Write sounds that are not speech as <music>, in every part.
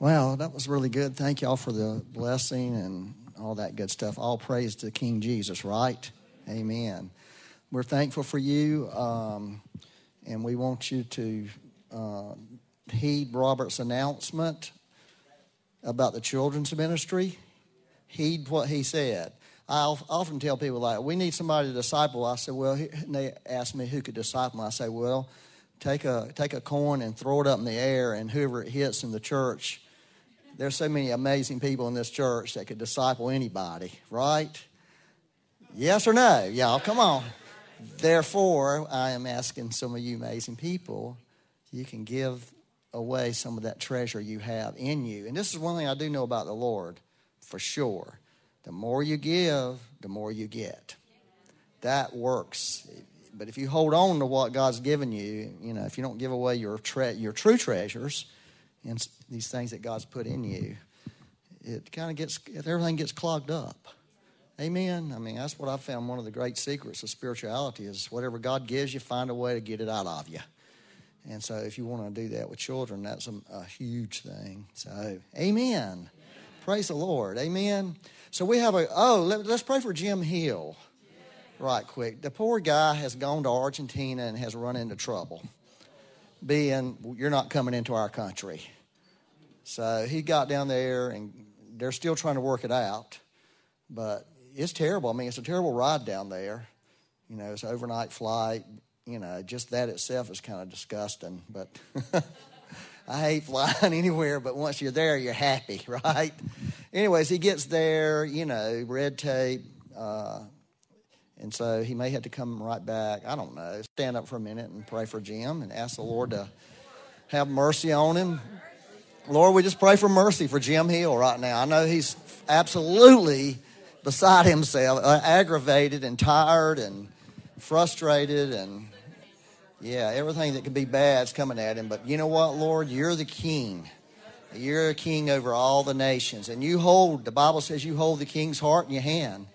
Well, that was really good. Thank y'all for the blessing and all that good stuff. All praise to King Jesus, right? Amen. We're thankful for you, um, and we want you to uh, heed Robert's announcement about the children's ministry. Heed what he said. I often tell people like, we need somebody to disciple. I said, well, they ask me who could disciple. I say, well, take a take a coin and throw it up in the air, and whoever it hits in the church. There's so many amazing people in this church that could disciple anybody, right? Yes or no? Y'all, come on. Therefore, I am asking some of you amazing people, you can give away some of that treasure you have in you. And this is one thing I do know about the Lord for sure. The more you give, the more you get. That works. But if you hold on to what God's given you, you know, if you don't give away your tre- your true treasures and these things that God's put in you, it kind of gets everything gets clogged up. Amen. I mean, that's what I found. One of the great secrets of spirituality is whatever God gives you, find a way to get it out of you. And so, if you want to do that with children, that's a, a huge thing. So, amen. Praise the Lord. Amen. So, we have a, oh, let, let's pray for Jim Hill right quick. The poor guy has gone to Argentina and has run into trouble, being, you're not coming into our country. So, he got down there and they're still trying to work it out. But it's terrible. I mean, it's a terrible ride down there. You know, it's an overnight flight. You know, just that itself is kind of disgusting. But <laughs> I hate flying <laughs> anywhere, but once you're there, you're happy, <laughs> right? Anyways, he gets there, you know, red tape. Uh, and so he may have to come right back. I don't know. Stand up for a minute and pray for Jim and ask the Lord to have mercy on him. Lord, we just pray for mercy for Jim Hill right now. I know he's absolutely beside himself, uh, aggravated and tired and frustrated and yeah, everything that could be bad is coming at him. But you know what, Lord? You're the king. You're a king over all the nations. And you hold, the Bible says you hold the king's heart in your hand.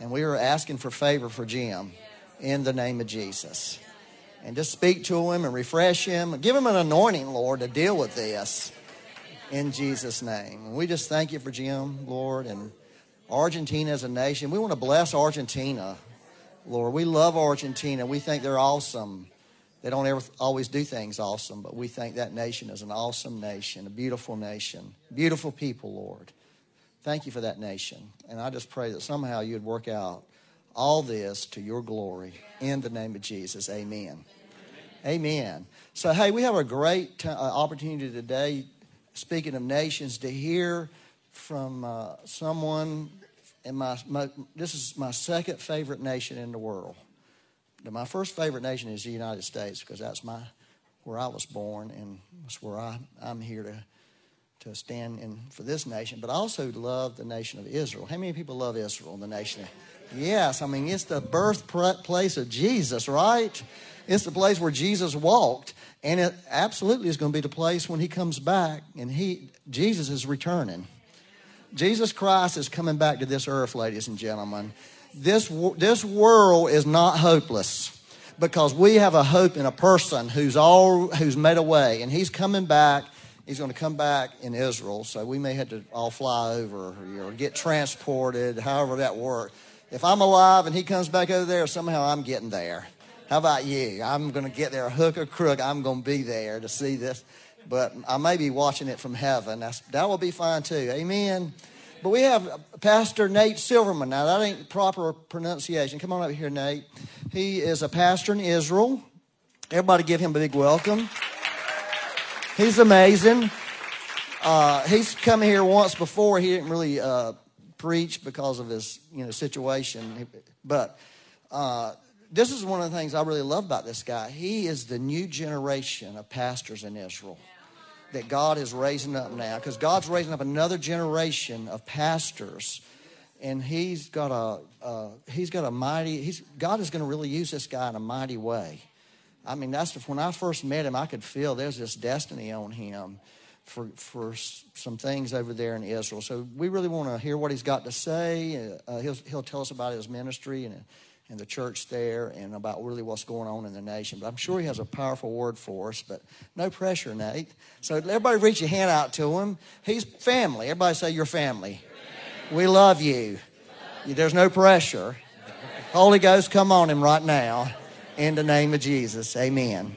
And we are asking for favor for Jim in the name of Jesus. And just speak to him and refresh him. Give him an anointing, Lord, to deal with this in Jesus' name. We just thank you for Jim, Lord, and Argentina as a nation. We want to bless Argentina, Lord. We love Argentina. We think they're awesome. They don't ever always do things awesome, but we think that nation is an awesome nation, a beautiful nation, beautiful people, Lord. Thank you for that nation. And I just pray that somehow you'd work out all this to your glory in the name of Jesus. Amen. Amen. So, hey, we have a great t- uh, opportunity today, speaking of nations, to hear from uh, someone and my, my, this is my second favorite nation in the world. My first favorite nation is the United States because that's my where I was born and that's where I, I'm here to to stand in for this nation. But I also love the nation of Israel. How many people love Israel, the nation? Yes, I mean it's the birthplace of Jesus, right? It's the place where Jesus walked, and it absolutely is going to be the place when He comes back, and He Jesus is returning. Jesus Christ is coming back to this earth, ladies and gentlemen. This, this world is not hopeless because we have a hope in a person who's all who's made a way and he's coming back he's going to come back in israel so we may have to all fly over or, or get transported however that works if i'm alive and he comes back over there somehow i'm getting there how about you i'm going to get there hook or crook i'm going to be there to see this but I may be watching it from heaven. That's, that will be fine too. Amen. But we have Pastor Nate Silverman. Now, that ain't proper pronunciation. Come on up here, Nate. He is a pastor in Israel. Everybody give him a big welcome. He's amazing. Uh, he's come here once before. He didn't really uh, preach because of his you know situation, but uh, this is one of the things I really love about this guy. He is the new generation of pastors in Israel that God is raising up now because God's raising up another generation of pastors and he's got a uh, he's got a mighty he's God is going to really use this guy in a mighty way. I mean that's when I first met him I could feel there's this destiny on him for for some things over there in Israel. So we really want to hear what he's got to say. Uh, he'll he'll tell us about his ministry and and the church there and about really what's going on in the nation. But I'm sure he has a powerful word for us, but no pressure, Nate. So everybody reach your hand out to him. He's family. Everybody say you're family. We love you. There's no pressure. Holy Ghost, come on him right now. In the name of Jesus. Amen.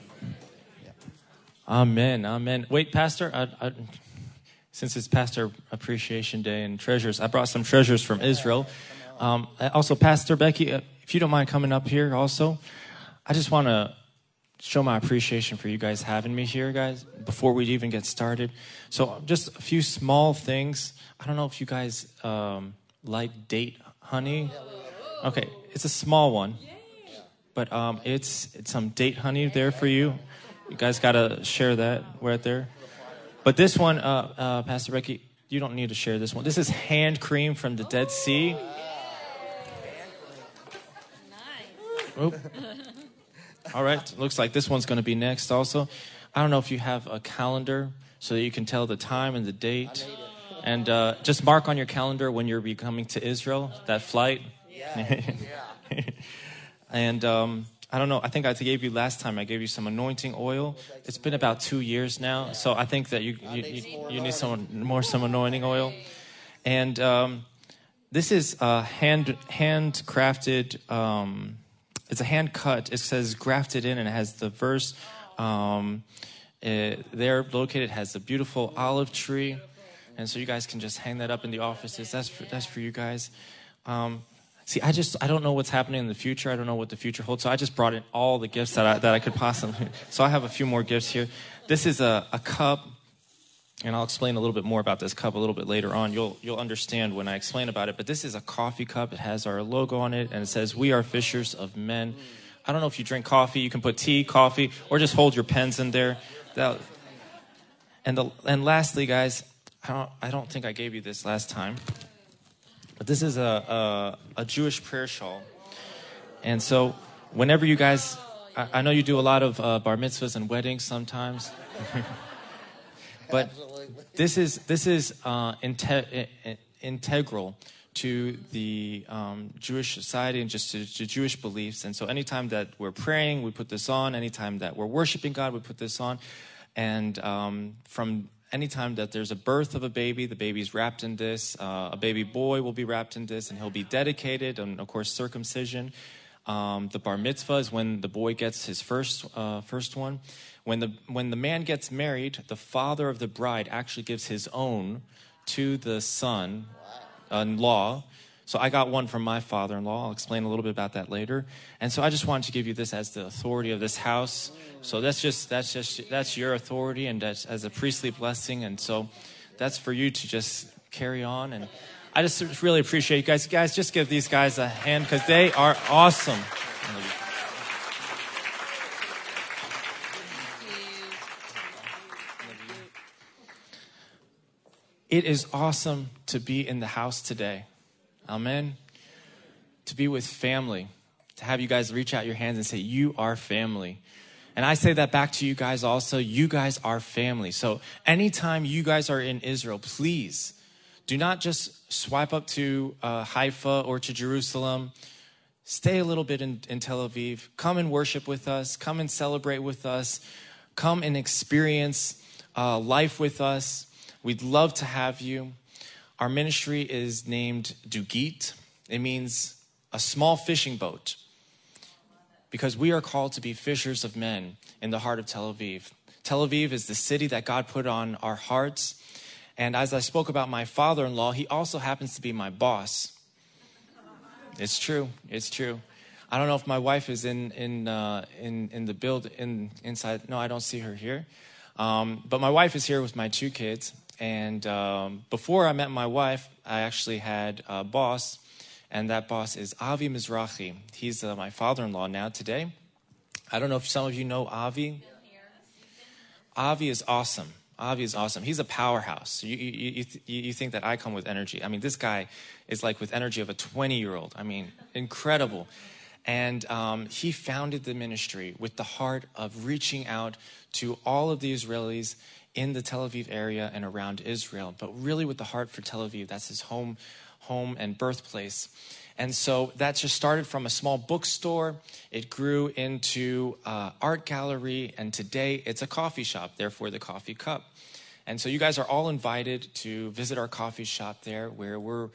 Amen. Amen. Wait, Pastor, I, I, since it's Pastor Appreciation Day and treasures, I brought some treasures from Israel. Um, also, Pastor Becky, uh, if you don't mind coming up here also, I just want to show my appreciation for you guys having me here, guys, before we even get started. So, just a few small things. I don't know if you guys um, like date honey. Okay, it's a small one, but um, it's, it's some date honey there for you. You guys got to share that right there. But this one, uh, uh, Pastor Becky, you don't need to share this one. This is hand cream from the Dead Sea. Oop. All right, looks like this one's going to be next also. I don't know if you have a calendar so that you can tell the time and the date. And uh, just mark on your calendar when you're coming to Israel, that flight. Yeah. yeah. <laughs> and um, I don't know, I think I gave you last time, I gave you some anointing oil. It's been about two years now, so I think that you, you, you, you need some more some anointing oil. And um, this is a hand, handcrafted. Um, it's a hand cut. It says grafted in, and it has the verse. Um, it, there located has a beautiful olive tree, and so you guys can just hang that up in the offices. That's for, that's for you guys. Um, see, I just I don't know what's happening in the future. I don't know what the future holds. So I just brought in all the gifts that I, that I could possibly. <laughs> So I have a few more gifts here. This is a, a cup and I'll explain a little bit more about this cup a little bit later on. You'll you'll understand when I explain about it. But this is a coffee cup. It has our logo on it, and it says "We are fishers of men." I don't know if you drink coffee. You can put tea, coffee, or just hold your pens in there. That, and the and lastly, guys, I don't I don't think I gave you this last time, but this is a a, a Jewish prayer shawl, and so whenever you guys, I, I know you do a lot of uh, bar mitzvahs and weddings sometimes. <laughs> But this is this is uh, inte- integral to the um, Jewish society and just to, to, Jewish beliefs. And so, anytime that we're praying, we put this on. Anytime that we're worshiping God, we put this on. And um, from anytime that there's a birth of a baby, the baby's wrapped in this. Uh, a baby boy will be wrapped in this, and he'll be dedicated, and of course, circumcision. Um, the bar mitzvah is when the boy gets his first uh, first one. When the, when the man gets married, the father of the bride actually gives his own to the son uh, in law. So I got one from my father in law. I'll explain a little bit about that later. And so I just wanted to give you this as the authority of this house. So that's just that's just that's your authority and that's as a priestly blessing. And so that's for you to just carry on. And I just really appreciate you guys. Guys, just give these guys a hand because they are awesome. It is awesome to be in the house today. Amen. To be with family, to have you guys reach out your hands and say, You are family. And I say that back to you guys also. You guys are family. So anytime you guys are in Israel, please do not just swipe up to uh, Haifa or to Jerusalem. Stay a little bit in, in Tel Aviv. Come and worship with us. Come and celebrate with us. Come and experience uh, life with us. We'd love to have you. Our ministry is named Dugit. It means a small fishing boat because we are called to be fishers of men in the heart of Tel Aviv. Tel Aviv is the city that God put on our hearts. And as I spoke about my father in law, he also happens to be my boss. It's true. It's true. I don't know if my wife is in in uh, in in the build in inside. No, I don't see her here. Um, but my wife is here with my two kids, and um, before I met my wife, I actually had a boss, and that boss is Avi Mizrahi. He's uh, my father in law now today. I don't know if some of you know Avi. Avi is awesome. Avi is awesome. He's a powerhouse. You, you, you, you think that I come with energy. I mean, this guy is like with energy of a 20 year old. I mean, incredible. And um, he founded the ministry with the heart of reaching out to all of the Israelis in the Tel Aviv area and around Israel, but really with the heart for Tel Aviv. That's his home, home and birthplace. And so that just started from a small bookstore. It grew into uh, art gallery, and today it's a coffee shop. Therefore, the coffee cup. And so you guys are all invited to visit our coffee shop there, where we're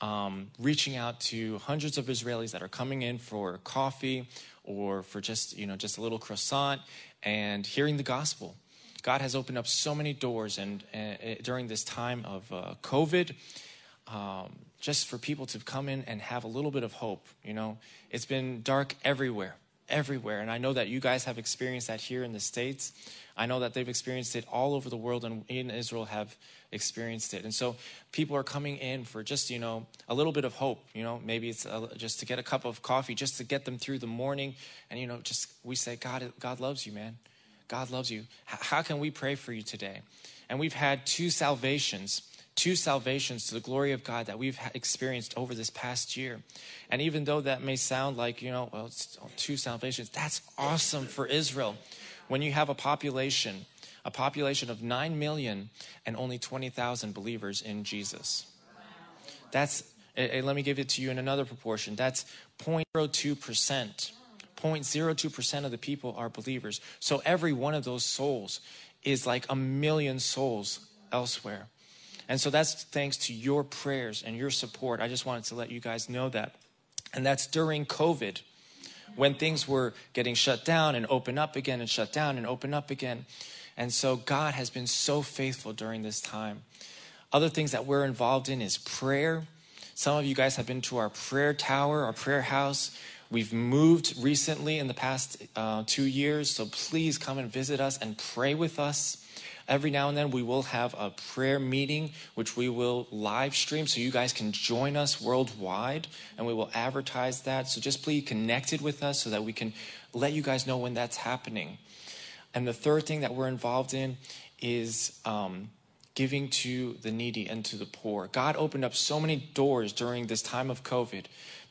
um, reaching out to hundreds of Israelis that are coming in for coffee or for just you know just a little croissant and hearing the gospel. God has opened up so many doors, and, and during this time of uh, COVID, um, just for people to come in and have a little bit of hope. You know, it's been dark everywhere, everywhere, and I know that you guys have experienced that here in the states. I know that they've experienced it all over the world, and in Israel have experienced it. And so people are coming in for just, you know, a little bit of hope. You know, maybe it's a, just to get a cup of coffee, just to get them through the morning. And, you know, just we say, God, God loves you, man. God loves you. How can we pray for you today? And we've had two salvations two salvations to the glory of God that we've experienced over this past year. And even though that may sound like, you know, well, two salvations, that's awesome for Israel. When you have a population a population of 9 million and only 20,000 believers in Jesus. That's, let me give it to you in another proportion. That's 0.02%. 0.02% of the people are believers. So every one of those souls is like a million souls elsewhere. And so that's thanks to your prayers and your support. I just wanted to let you guys know that. And that's during COVID when things were getting shut down and open up again and shut down and open up again. And so God has been so faithful during this time. Other things that we're involved in is prayer. Some of you guys have been to our prayer tower, our prayer house. We've moved recently in the past uh, two years, so please come and visit us and pray with us. Every now and then, we will have a prayer meeting, which we will live stream so you guys can join us worldwide, and we will advertise that. So just please connect it with us so that we can let you guys know when that's happening. And the third thing that we're involved in is um, giving to the needy and to the poor. God opened up so many doors during this time of COVID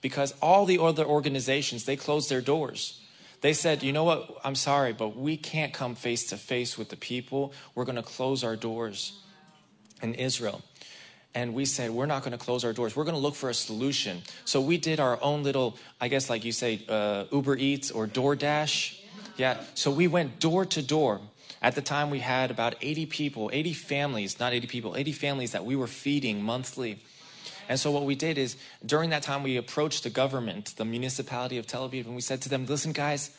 because all the other organizations, they closed their doors. They said, you know what, I'm sorry, but we can't come face to face with the people. We're going to close our doors in Israel. And we said, we're not going to close our doors. We're going to look for a solution. So we did our own little, I guess, like you say, uh, Uber Eats or DoorDash yeah, so we went door to door. At the time, we had about 80 people, 80 families, not 80 people, 80 families that we were feeding monthly. And so, what we did is during that time, we approached the government, the municipality of Tel Aviv, and we said to them, Listen, guys,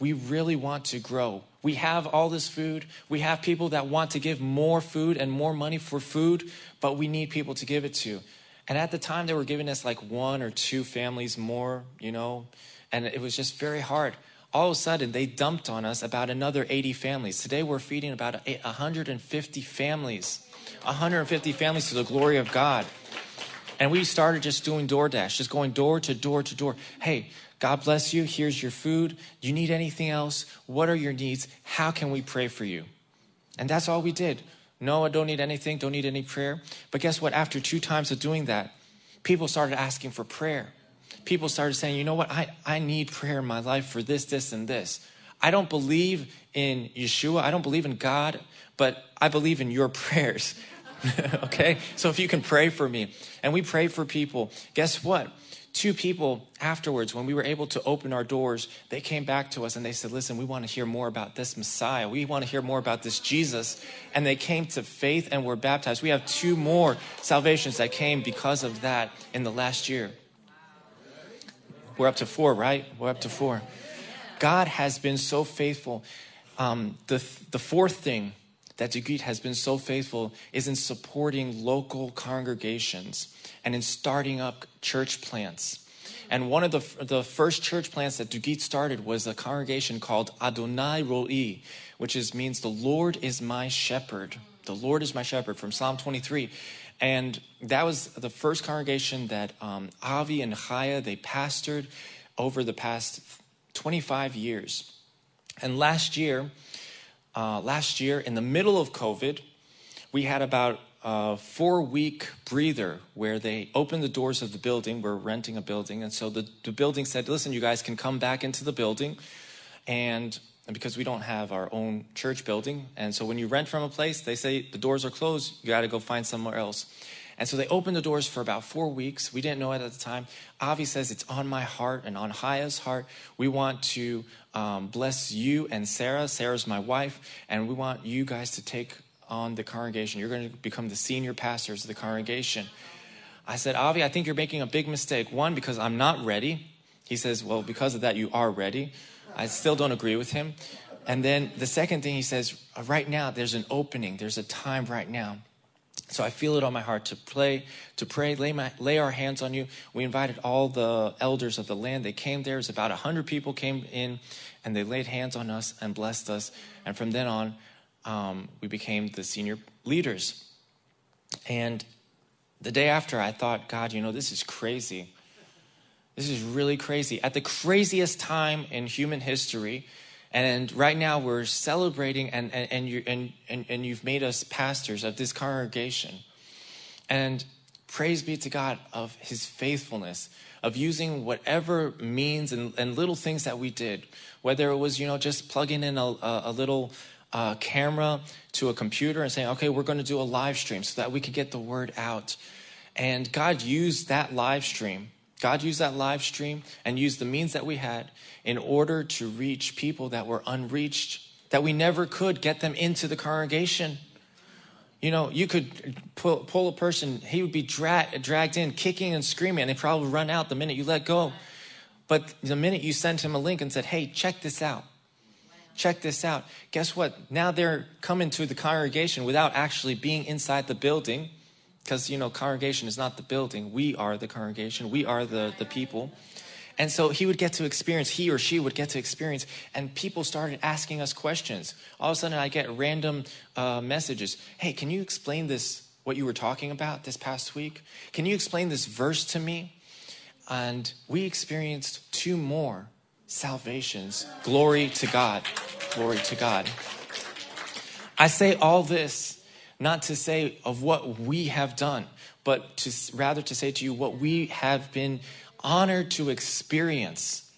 we really want to grow. We have all this food. We have people that want to give more food and more money for food, but we need people to give it to. And at the time, they were giving us like one or two families more, you know, and it was just very hard all of a sudden they dumped on us about another 80 families. Today we're feeding about 150 families. 150 families to the glory of God. And we started just doing DoorDash, just going door to door to door. Hey, God bless you. Here's your food. You need anything else? What are your needs? How can we pray for you? And that's all we did. No, I don't need anything, don't need any prayer. But guess what? After two times of doing that, people started asking for prayer people started saying, you know what, I, I need prayer in my life for this, this, and this. I don't believe in Yeshua, I don't believe in God, but I believe in your <laughs> prayers. <laughs> okay? So if you can pray for me. And we prayed for people. Guess what? Two people afterwards, when we were able to open our doors, they came back to us and they said, Listen, we want to hear more about this Messiah. We want to hear more about this Jesus. And they came to faith and were baptized. We have two more salvations that came because of that in the last year. We're up to four, right? We're up to four. God has been so faithful. Um, the, the fourth thing that Dugit has been so faithful is in supporting local congregations and in starting up church plants. And one of the, the first church plants that Dugit started was a congregation called Adonai Roi, which is, means the Lord is my shepherd. The Lord is my shepherd from Psalm 23. And that was the first congregation that um, Avi and Chaya, they pastored over the past 25 years. And last year, uh, last year, in the middle of COVID, we had about a four week breather where they opened the doors of the building. We're renting a building. And so the, the building said, listen, you guys can come back into the building. And because we don't have our own church building. And so when you rent from a place, they say the doors are closed, you got to go find somewhere else. And so they opened the doors for about four weeks. We didn't know it at the time. Avi says it's on my heart and on Chaya's heart. We want to um, bless you and Sarah. Sarah's my wife, and we want you guys to take on the congregation. You're going to become the senior pastors of the congregation. I said, Avi, I think you're making a big mistake. One, because I'm not ready. He says, Well, because of that, you are ready. I still don't agree with him. And then the second thing he says, Right now, there's an opening, there's a time right now. So I feel it on my heart to pray, to pray, lay, my, lay our hands on you. We invited all the elders of the land. They came there. It was about 100 people came in, and they laid hands on us and blessed us. And from then on, um, we became the senior leaders. And the day after, I thought, God, you know, this is crazy. This is really crazy. At the craziest time in human history, and right now we're celebrating, and, and, and, you, and, and, and you've made us pastors of this congregation. And praise be to God of his faithfulness, of using whatever means and, and little things that we did, whether it was, you know, just plugging in a, a, little uh, camera to a computer and saying, okay, we're going to do a live stream so that we could get the word out. And God used that live stream. God used that live stream and used the means that we had in order to reach people that were unreached, that we never could get them into the congregation. You know, you could pull, pull a person, he would be dra- dragged in, kicking and screaming, and they probably run out the minute you let go. But the minute you sent him a link and said, hey, check this out, check this out, guess what? Now they're coming to the congregation without actually being inside the building because you know congregation is not the building. We are the congregation. We are the the people. And so he would get to experience he or she would get to experience and people started asking us questions. All of a sudden i get random uh, messages. Hey can you explain this what you were talking about this past week? Can you explain this verse to me? And we experienced two more salvations. Glory to god. Glory to god. I say all this not to say of what we have done, but to rather to say to you what we have been honored to experience,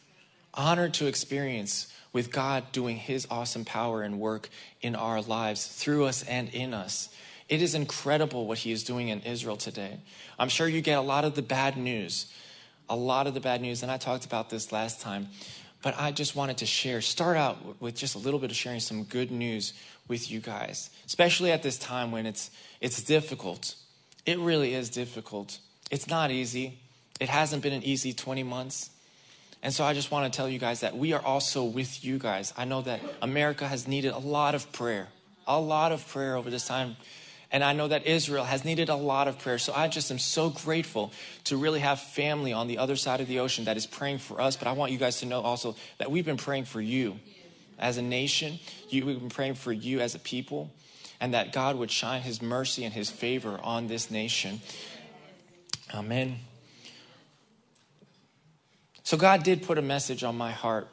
honored to experience with God doing his awesome power and work in our lives through us and in us. It is incredible what he is doing in Israel today. I'm sure you get a lot of the bad news, a lot of the bad news, and I talked about this last time. But I just wanted to share, start out with just a little bit of sharing some good news with you guys, especially at this time when it's, it's difficult. It really is difficult. It's not easy. It hasn't been an easy 20 months. And so I just want to tell you guys that we are also with you guys. I know that America has needed a lot of prayer, a lot of prayer over this time. And I know that Israel has needed a lot of prayer. So I just am so grateful to really have family on the other side of the ocean that is praying for us. But I want you guys to know also that we've been praying for you as a nation. You, we've been praying for you as a people, and that God would shine His mercy and His favor on this nation. Amen. So, God did put a message on my heart,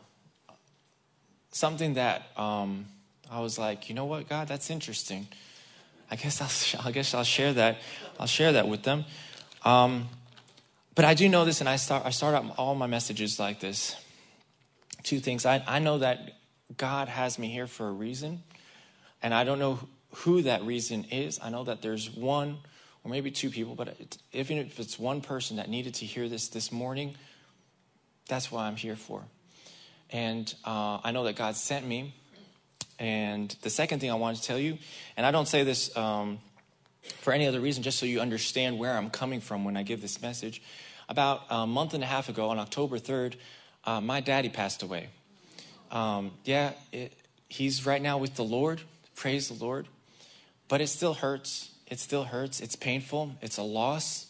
something that um, I was like, you know what, God, that's interesting. I guess I'll, <laughs> I guess I'll share that. I'll share that with them. Um, but I do know this, and I start, I start out all my messages like this. Two things. I, I know that God has me here for a reason. And I don't know who that reason is. I know that there's one or maybe two people, but even if it's one person that needed to hear this this morning, that's why I'm here for. And uh, I know that God sent me. And the second thing I wanted to tell you, and I don't say this um, for any other reason, just so you understand where I'm coming from when I give this message. About a month and a half ago, on October 3rd, uh, my daddy passed away um, yeah, it, he's right now with the Lord. Praise the Lord. But it still hurts. It still hurts. It's painful. It's a loss.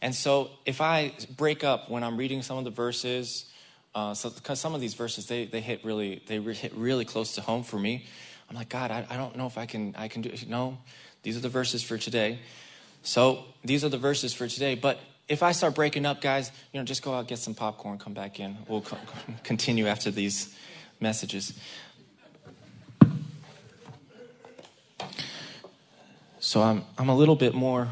And so if I break up when I'm reading some of the verses, uh, so because some of these verses they, they hit really they hit really close to home for me. I'm like God, I, I don't know if I can I can do it. No, these are the verses for today. So these are the verses for today. But if I start breaking up, guys, you know, just go out get some popcorn, come back in. We'll co- <laughs> continue after these messages. So I'm, I'm a little bit more,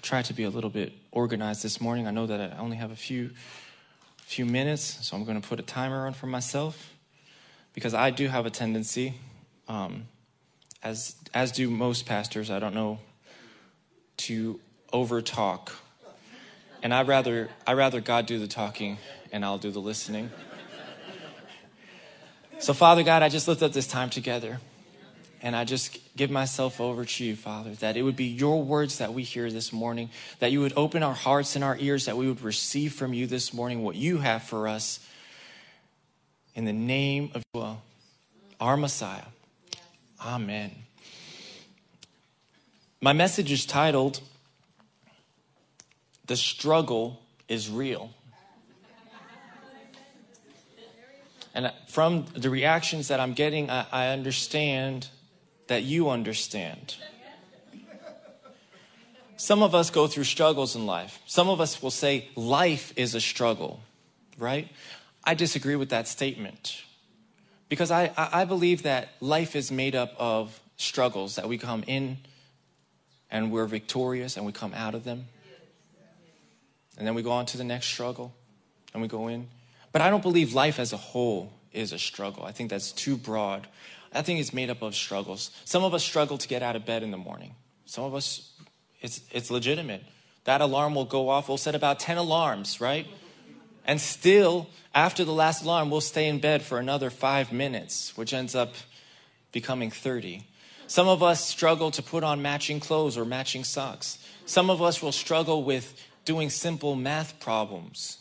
try to be a little bit organized this morning. I know that I only have a few, few minutes, so I'm going to put a timer on for myself. because I do have a tendency, um, as as do most pastors. I don't know to over talk, and I rather I rather God do the talking and I'll do the listening. So, Father God, I just lift up this time together. And I just give myself over to you, Father, that it would be your words that we hear this morning, that you would open our hearts and our ears, that we would receive from you this morning what you have for us. In the name of well, our Messiah. Amen. My message is titled, The Struggle is Real. And from the reactions that I'm getting, I, I understand that you understand. Some of us go through struggles in life. Some of us will say life is a struggle, right? I disagree with that statement because I, I believe that life is made up of struggles that we come in and we're victorious and we come out of them. And then we go on to the next struggle and we go in but I don't believe life as a whole is a struggle. I think that's too broad. I think it's made up of struggles. Some of us struggle to get out of bed in the morning. Some of us, it's, it's legitimate. That alarm will go off. We'll set about 10 alarms, right? And still, after the last alarm, we'll stay in bed for another five minutes, which ends up becoming 30. Some of us struggle to put on matching clothes or matching socks. Some of us will struggle with doing simple math problems.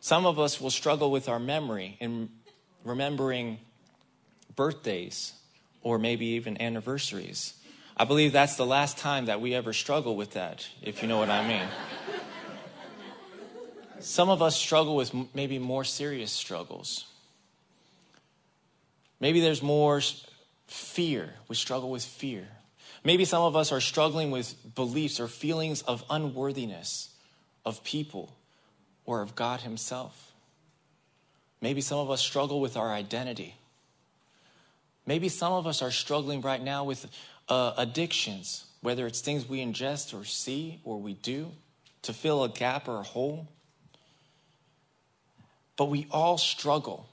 Some of us will struggle with our memory in remembering birthdays or maybe even anniversaries. I believe that's the last time that we ever struggle with that, if you know what I mean. Some of us struggle with maybe more serious struggles. Maybe there's more fear. We struggle with fear. Maybe some of us are struggling with beliefs or feelings of unworthiness of people or of God Himself. Maybe some of us struggle with our identity. Maybe some of us are struggling right now with uh, addictions, whether it's things we ingest or see or we do to fill a gap or a hole. But we all struggle.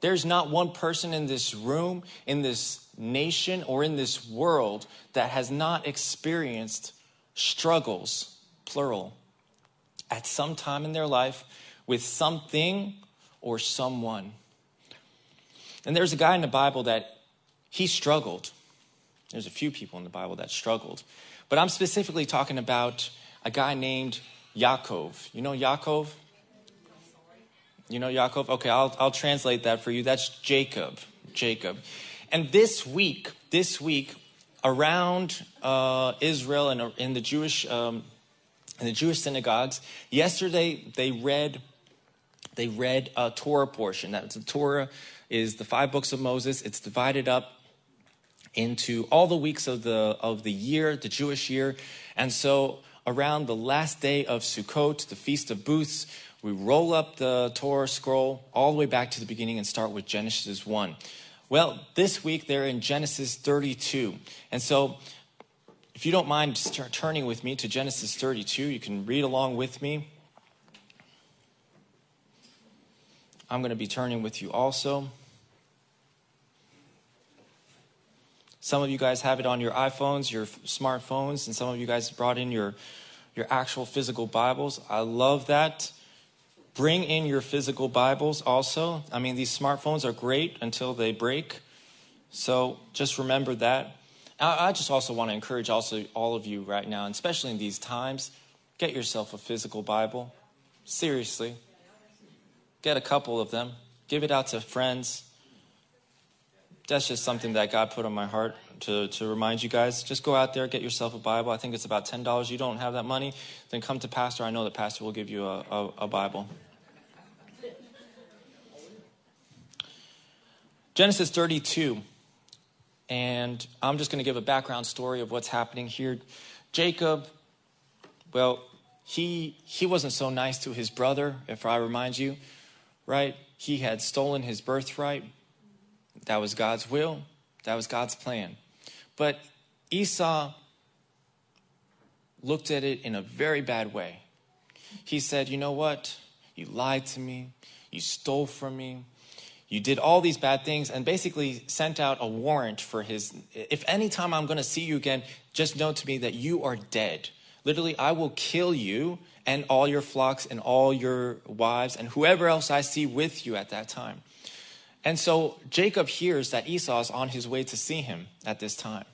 There's not one person in this room, in this nation, or in this world that has not experienced struggles, plural, at some time in their life with something or someone. And there's a guy in the Bible that he struggled. There's a few people in the Bible that struggled. But I'm specifically talking about a guy named Yaakov. You know Yaakov? You know Yaakov? Okay, I'll, I'll translate that for you. That's Jacob. Jacob. And this week, this week, around uh, Israel and in the Jewish um, in the Jewish synagogues. Yesterday, they read they read a Torah portion. That's the Torah is the five books of Moses. It's divided up into all the weeks of the of the year, the Jewish year, and so around the last day of Sukkot, the feast of booths, we roll up the Torah scroll all the way back to the beginning and start with Genesis one. Well, this week they're in Genesis 32. And so if you don't mind turning with me to Genesis 32, you can read along with me. I'm going to be turning with you also. Some of you guys have it on your iPhones, your smartphones, and some of you guys brought in your, your actual physical Bibles. I love that. Bring in your physical Bibles also. I mean, these smartphones are great until they break. So just remember that. I just also want to encourage also all of you right now, and especially in these times, get yourself a physical Bible. Seriously. Get a couple of them. Give it out to friends. That's just something that God put on my heart to, to remind you guys. Just go out there, get yourself a Bible. I think it's about $10. You don't have that money, then come to Pastor. I know that Pastor will give you a, a, a Bible. Genesis 32. And I'm just going to give a background story of what's happening here. Jacob, well, he he wasn't so nice to his brother, if I remind you, right? He had stolen his birthright. That was God's will. That was God's plan. But Esau looked at it in a very bad way. He said, "You know what? You lied to me. You stole from me. You did all these bad things and basically sent out a warrant for his. If any time I'm going to see you again, just know to me that you are dead. Literally, I will kill you and all your flocks and all your wives and whoever else I see with you at that time. And so Jacob hears that Esau is on his way to see him at this time.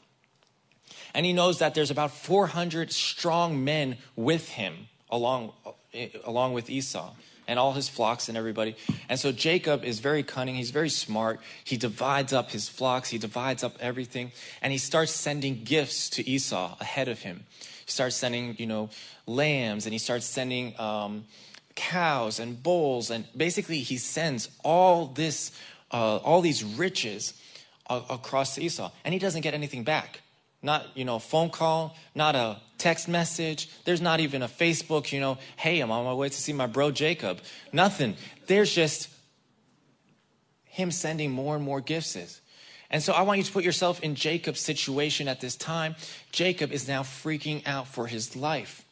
And he knows that there's about 400 strong men with him along, along with Esau and all his flocks and everybody. And so Jacob is very cunning. He's very smart. He divides up his flocks, he divides up everything, and he starts sending gifts to Esau ahead of him. He starts sending, you know, lambs and he starts sending um, cows and bulls. And basically, he sends all this, uh, all these riches across to Esau. And he doesn't get anything back. Not, you know, a phone call, not a text message. There's not even a Facebook, you know, hey, I'm on my way to see my bro Jacob. Nothing. There's just him sending more and more gifts. And so I want you to put yourself in Jacob's situation at this time. Jacob is now freaking out for his life.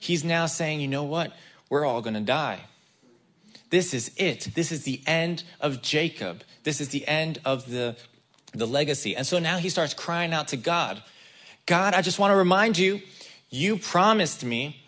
He's now saying, you know what? We're all going to die. This is it. This is the end of Jacob. This is the end of the, the legacy. And so now he starts crying out to God God, I just want to remind you, you promised me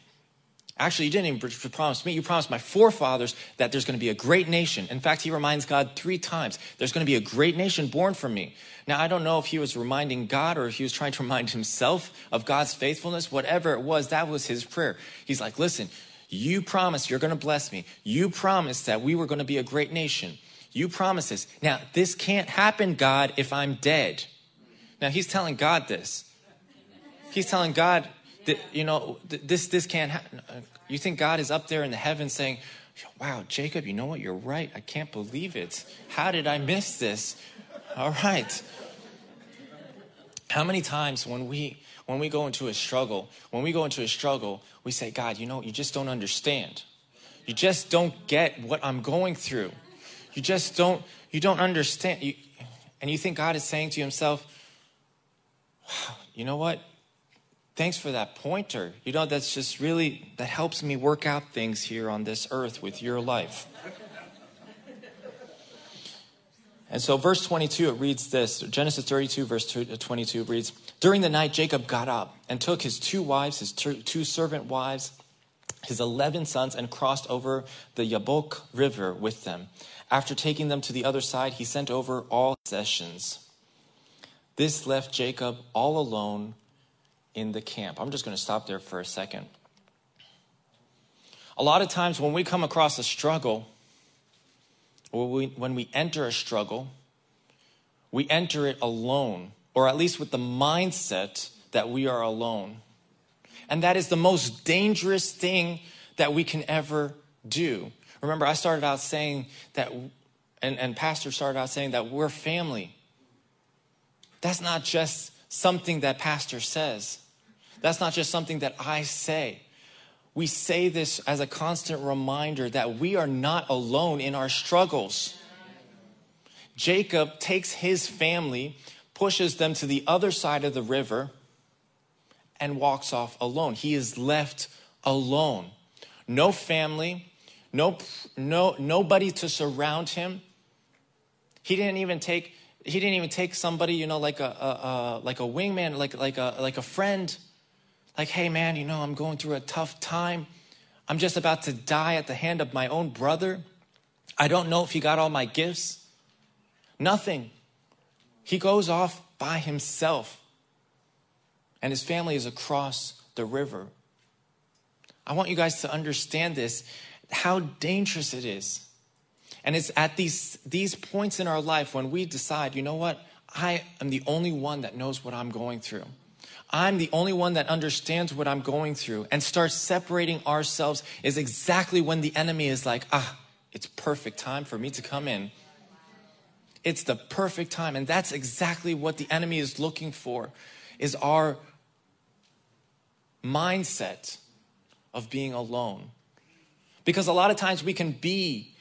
Actually, you didn't even promise me. You promised my forefathers that there's going to be a great nation. In fact, he reminds God three times there's going to be a great nation born from me. Now, I don't know if he was reminding God or if he was trying to remind himself of God's faithfulness. Whatever it was, that was his prayer. He's like, listen, you promised you're going to bless me. You promised that we were going to be a great nation. You promised this. Now, this can't happen, God, if I'm dead. Now, he's telling God this. He's telling God, that, you know, this, this can't happen. Uh, you think God is up there in the heavens saying, wow, Jacob, you know what? You're right. I can't believe it. How did I miss this? All right. How many times when we when we go into a struggle, when we go into a struggle, we say, God, you know, you just don't understand. You just don't get what I'm going through. You just don't you don't understand. You, and you think God is saying to himself, wow, you know what? thanks for that pointer. You know, that's just really, that helps me work out things here on this earth with your life. And so, verse 22, it reads this Genesis 32, verse uh, 22 reads During the night, Jacob got up and took his two wives, his two servant wives, his 11 sons, and crossed over the Yabok River with them. After taking them to the other side, he sent over all possessions. This left Jacob all alone in the camp. I'm just going to stop there for a second. A lot of times when we come across a struggle, we, when we enter a struggle, we enter it alone, or at least with the mindset that we are alone. And that is the most dangerous thing that we can ever do. Remember, I started out saying that, and, and Pastor started out saying that we're family. That's not just something that Pastor says. That's not just something that I say. We say this as a constant reminder that we are not alone in our struggles. Jacob takes his family, pushes them to the other side of the river, and walks off alone. He is left alone. No family, no, no, nobody to surround him. He didn't even take he didn't even take somebody, you know, like a, a, a like a wingman, like like a like a friend like, hey man, you know, I'm going through a tough time. I'm just about to die at the hand of my own brother. I don't know if he got all my gifts. Nothing. He goes off by himself, and his family is across the river. I want you guys to understand this how dangerous it is. And it's at these, these points in our life when we decide, you know what? I am the only one that knows what I'm going through. I'm the only one that understands what I'm going through and starts separating ourselves is exactly when the enemy is like, ah, it's perfect time for me to come in. It's the perfect time. And that's exactly what the enemy is looking for is our mindset of being alone. Because a lot of times we can be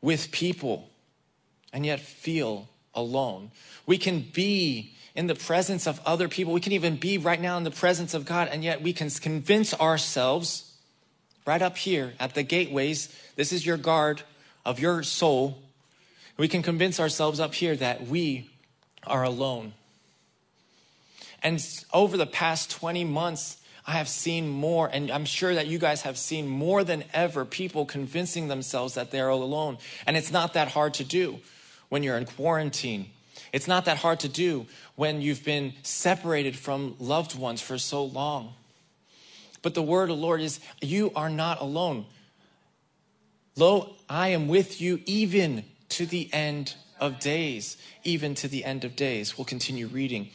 with people and yet feel alone. We can be in the presence of other people. We can even be right now in the presence of God, and yet we can convince ourselves right up here at the gateways this is your guard of your soul. We can convince ourselves up here that we are alone. And over the past 20 months, I have seen more, and I'm sure that you guys have seen more than ever people convincing themselves that they're alone. And it's not that hard to do when you're in quarantine. It's not that hard to do when you've been separated from loved ones for so long. But the word of the Lord is, You are not alone. Lo, I am with you even to the end of days. Even to the end of days. We'll continue reading.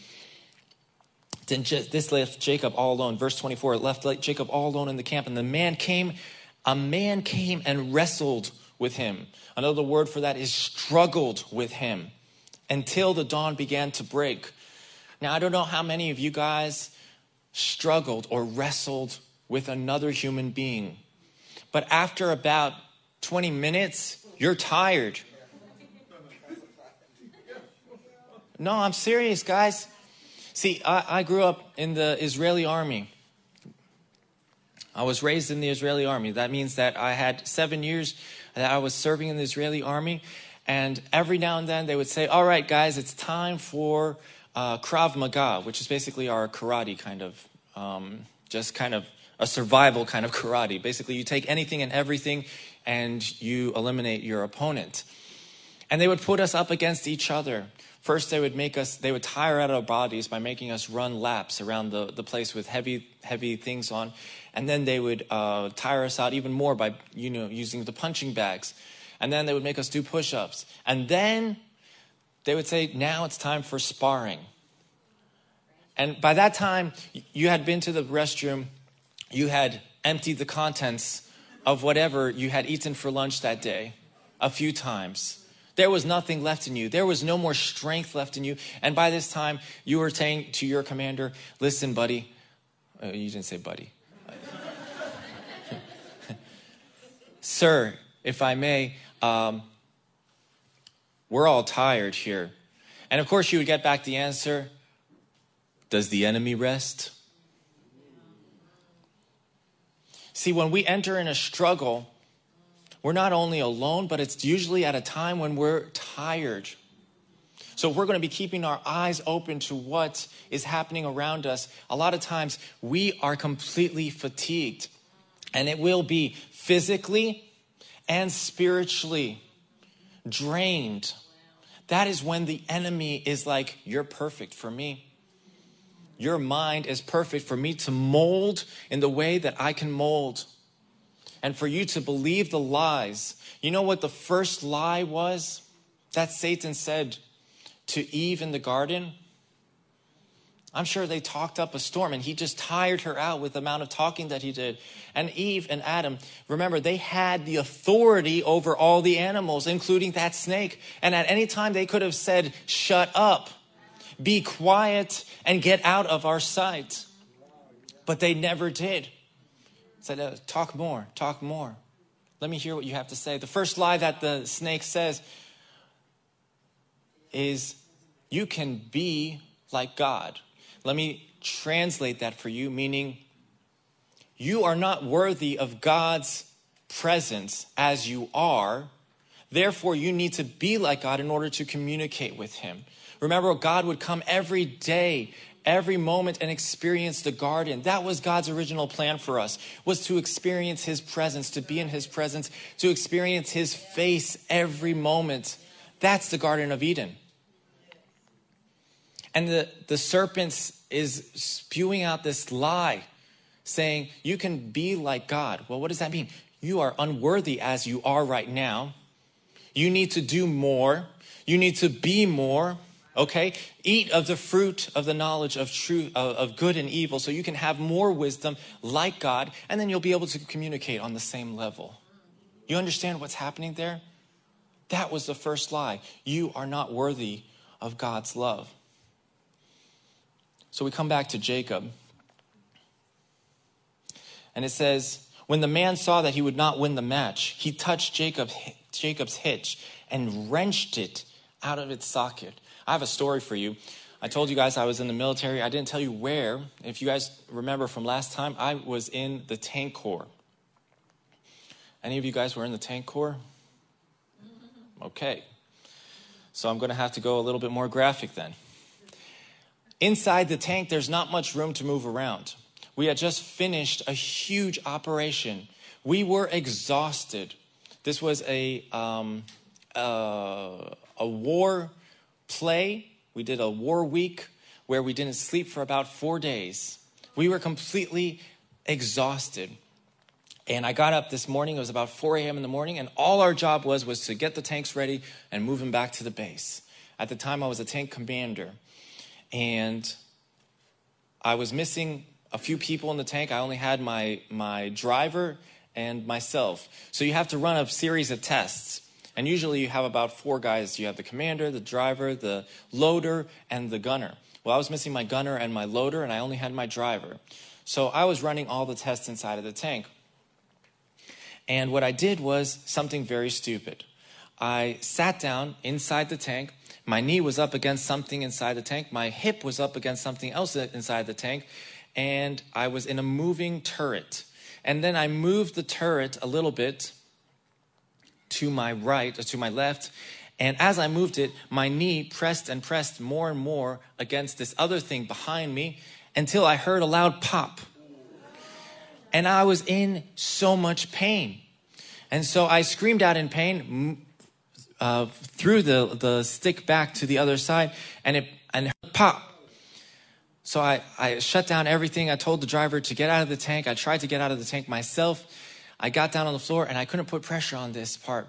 Then this left Jacob all alone. Verse 24, it left Jacob all alone in the camp, and the man came, a man came and wrestled with him. Another word for that is struggled with him until the dawn began to break. Now, I don't know how many of you guys struggled or wrestled with another human being, but after about 20 minutes, you're tired. No, I'm serious, guys. See, I, I grew up in the Israeli army. I was raised in the Israeli army. That means that I had seven years that I was serving in the Israeli army. And every now and then they would say, All right, guys, it's time for uh, Krav Maga, which is basically our karate kind of, um, just kind of a survival kind of <laughs> karate. Basically, you take anything and everything and you eliminate your opponent. And they would put us up against each other. First, they would make us, they would tire out our bodies by making us run laps around the, the place with heavy, heavy things on. And then they would uh, tire us out even more by, you know, using the punching bags. And then they would make us do push ups. And then they would say, now it's time for sparring. And by that time, you had been to the restroom, you had emptied the contents of whatever you had eaten for lunch that day a few times. There was nothing left in you. There was no more strength left in you. And by this time, you were saying to your commander, Listen, buddy. Uh, you didn't say buddy. <laughs> Sir, if I may, um, we're all tired here. And of course, you would get back the answer Does the enemy rest? See, when we enter in a struggle, we're not only alone, but it's usually at a time when we're tired. So, we're going to be keeping our eyes open to what is happening around us. A lot of times, we are completely fatigued, and it will be physically and spiritually drained. That is when the enemy is like, You're perfect for me. Your mind is perfect for me to mold in the way that I can mold and for you to believe the lies. You know what the first lie was that Satan said to Eve in the garden? I'm sure they talked up a storm and he just tired her out with the amount of talking that he did. And Eve and Adam, remember, they had the authority over all the animals, including that snake. And at any time they could have said, Shut up, be quiet, and get out of our sight. But they never did. Said, uh, talk more, talk more. Let me hear what you have to say. The first lie that the snake says is, You can be like God. Let me translate that for you, meaning, You are not worthy of God's presence as you are. Therefore, you need to be like God in order to communicate with Him. Remember, God would come every day every moment and experience the garden. That was God's original plan for us, was to experience his presence, to be in his presence, to experience his face every moment. That's the Garden of Eden. And the, the serpent is spewing out this lie, saying, You can be like God. Well, what does that mean? You are unworthy as you are right now. You need to do more. You need to be more okay eat of the fruit of the knowledge of true of good and evil so you can have more wisdom like god and then you'll be able to communicate on the same level you understand what's happening there that was the first lie you are not worthy of god's love so we come back to jacob and it says when the man saw that he would not win the match he touched jacob, jacob's hitch and wrenched it out of its socket I have a story for you. I told you guys I was in the military. I didn't tell you where. If you guys remember from last time, I was in the tank corps. Any of you guys were in the tank corps? Okay. So I'm going to have to go a little bit more graphic then. Inside the tank, there's not much room to move around. We had just finished a huge operation. We were exhausted. This was a, um, uh, a war play. We did a war week where we didn't sleep for about four days. We were completely exhausted. And I got up this morning, it was about 4 a.m. in the morning, and all our job was was to get the tanks ready and move them back to the base. At the time I was a tank commander. And I was missing a few people in the tank. I only had my my driver and myself. So you have to run a series of tests. And usually you have about four guys. You have the commander, the driver, the loader, and the gunner. Well, I was missing my gunner and my loader, and I only had my driver. So I was running all the tests inside of the tank. And what I did was something very stupid. I sat down inside the tank. My knee was up against something inside the tank. My hip was up against something else inside the tank. And I was in a moving turret. And then I moved the turret a little bit to my right, or to my left. And as I moved it, my knee pressed and pressed more and more against this other thing behind me until I heard a loud pop and I was in so much pain. And so I screamed out in pain, uh, threw the, the stick back to the other side, and it and pop. So I, I shut down everything. I told the driver to get out of the tank. I tried to get out of the tank myself. I got down on the floor and I couldn't put pressure on this part.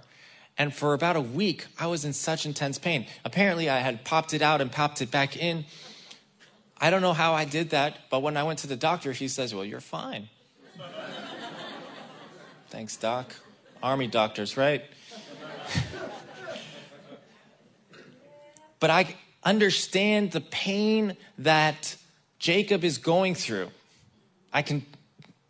And for about a week, I was in such intense pain. Apparently, I had popped it out and popped it back in. I don't know how I did that, but when I went to the doctor, he says, Well, you're fine. <laughs> Thanks, Doc. Army doctors, right? But I understand the pain that Jacob is going through. I can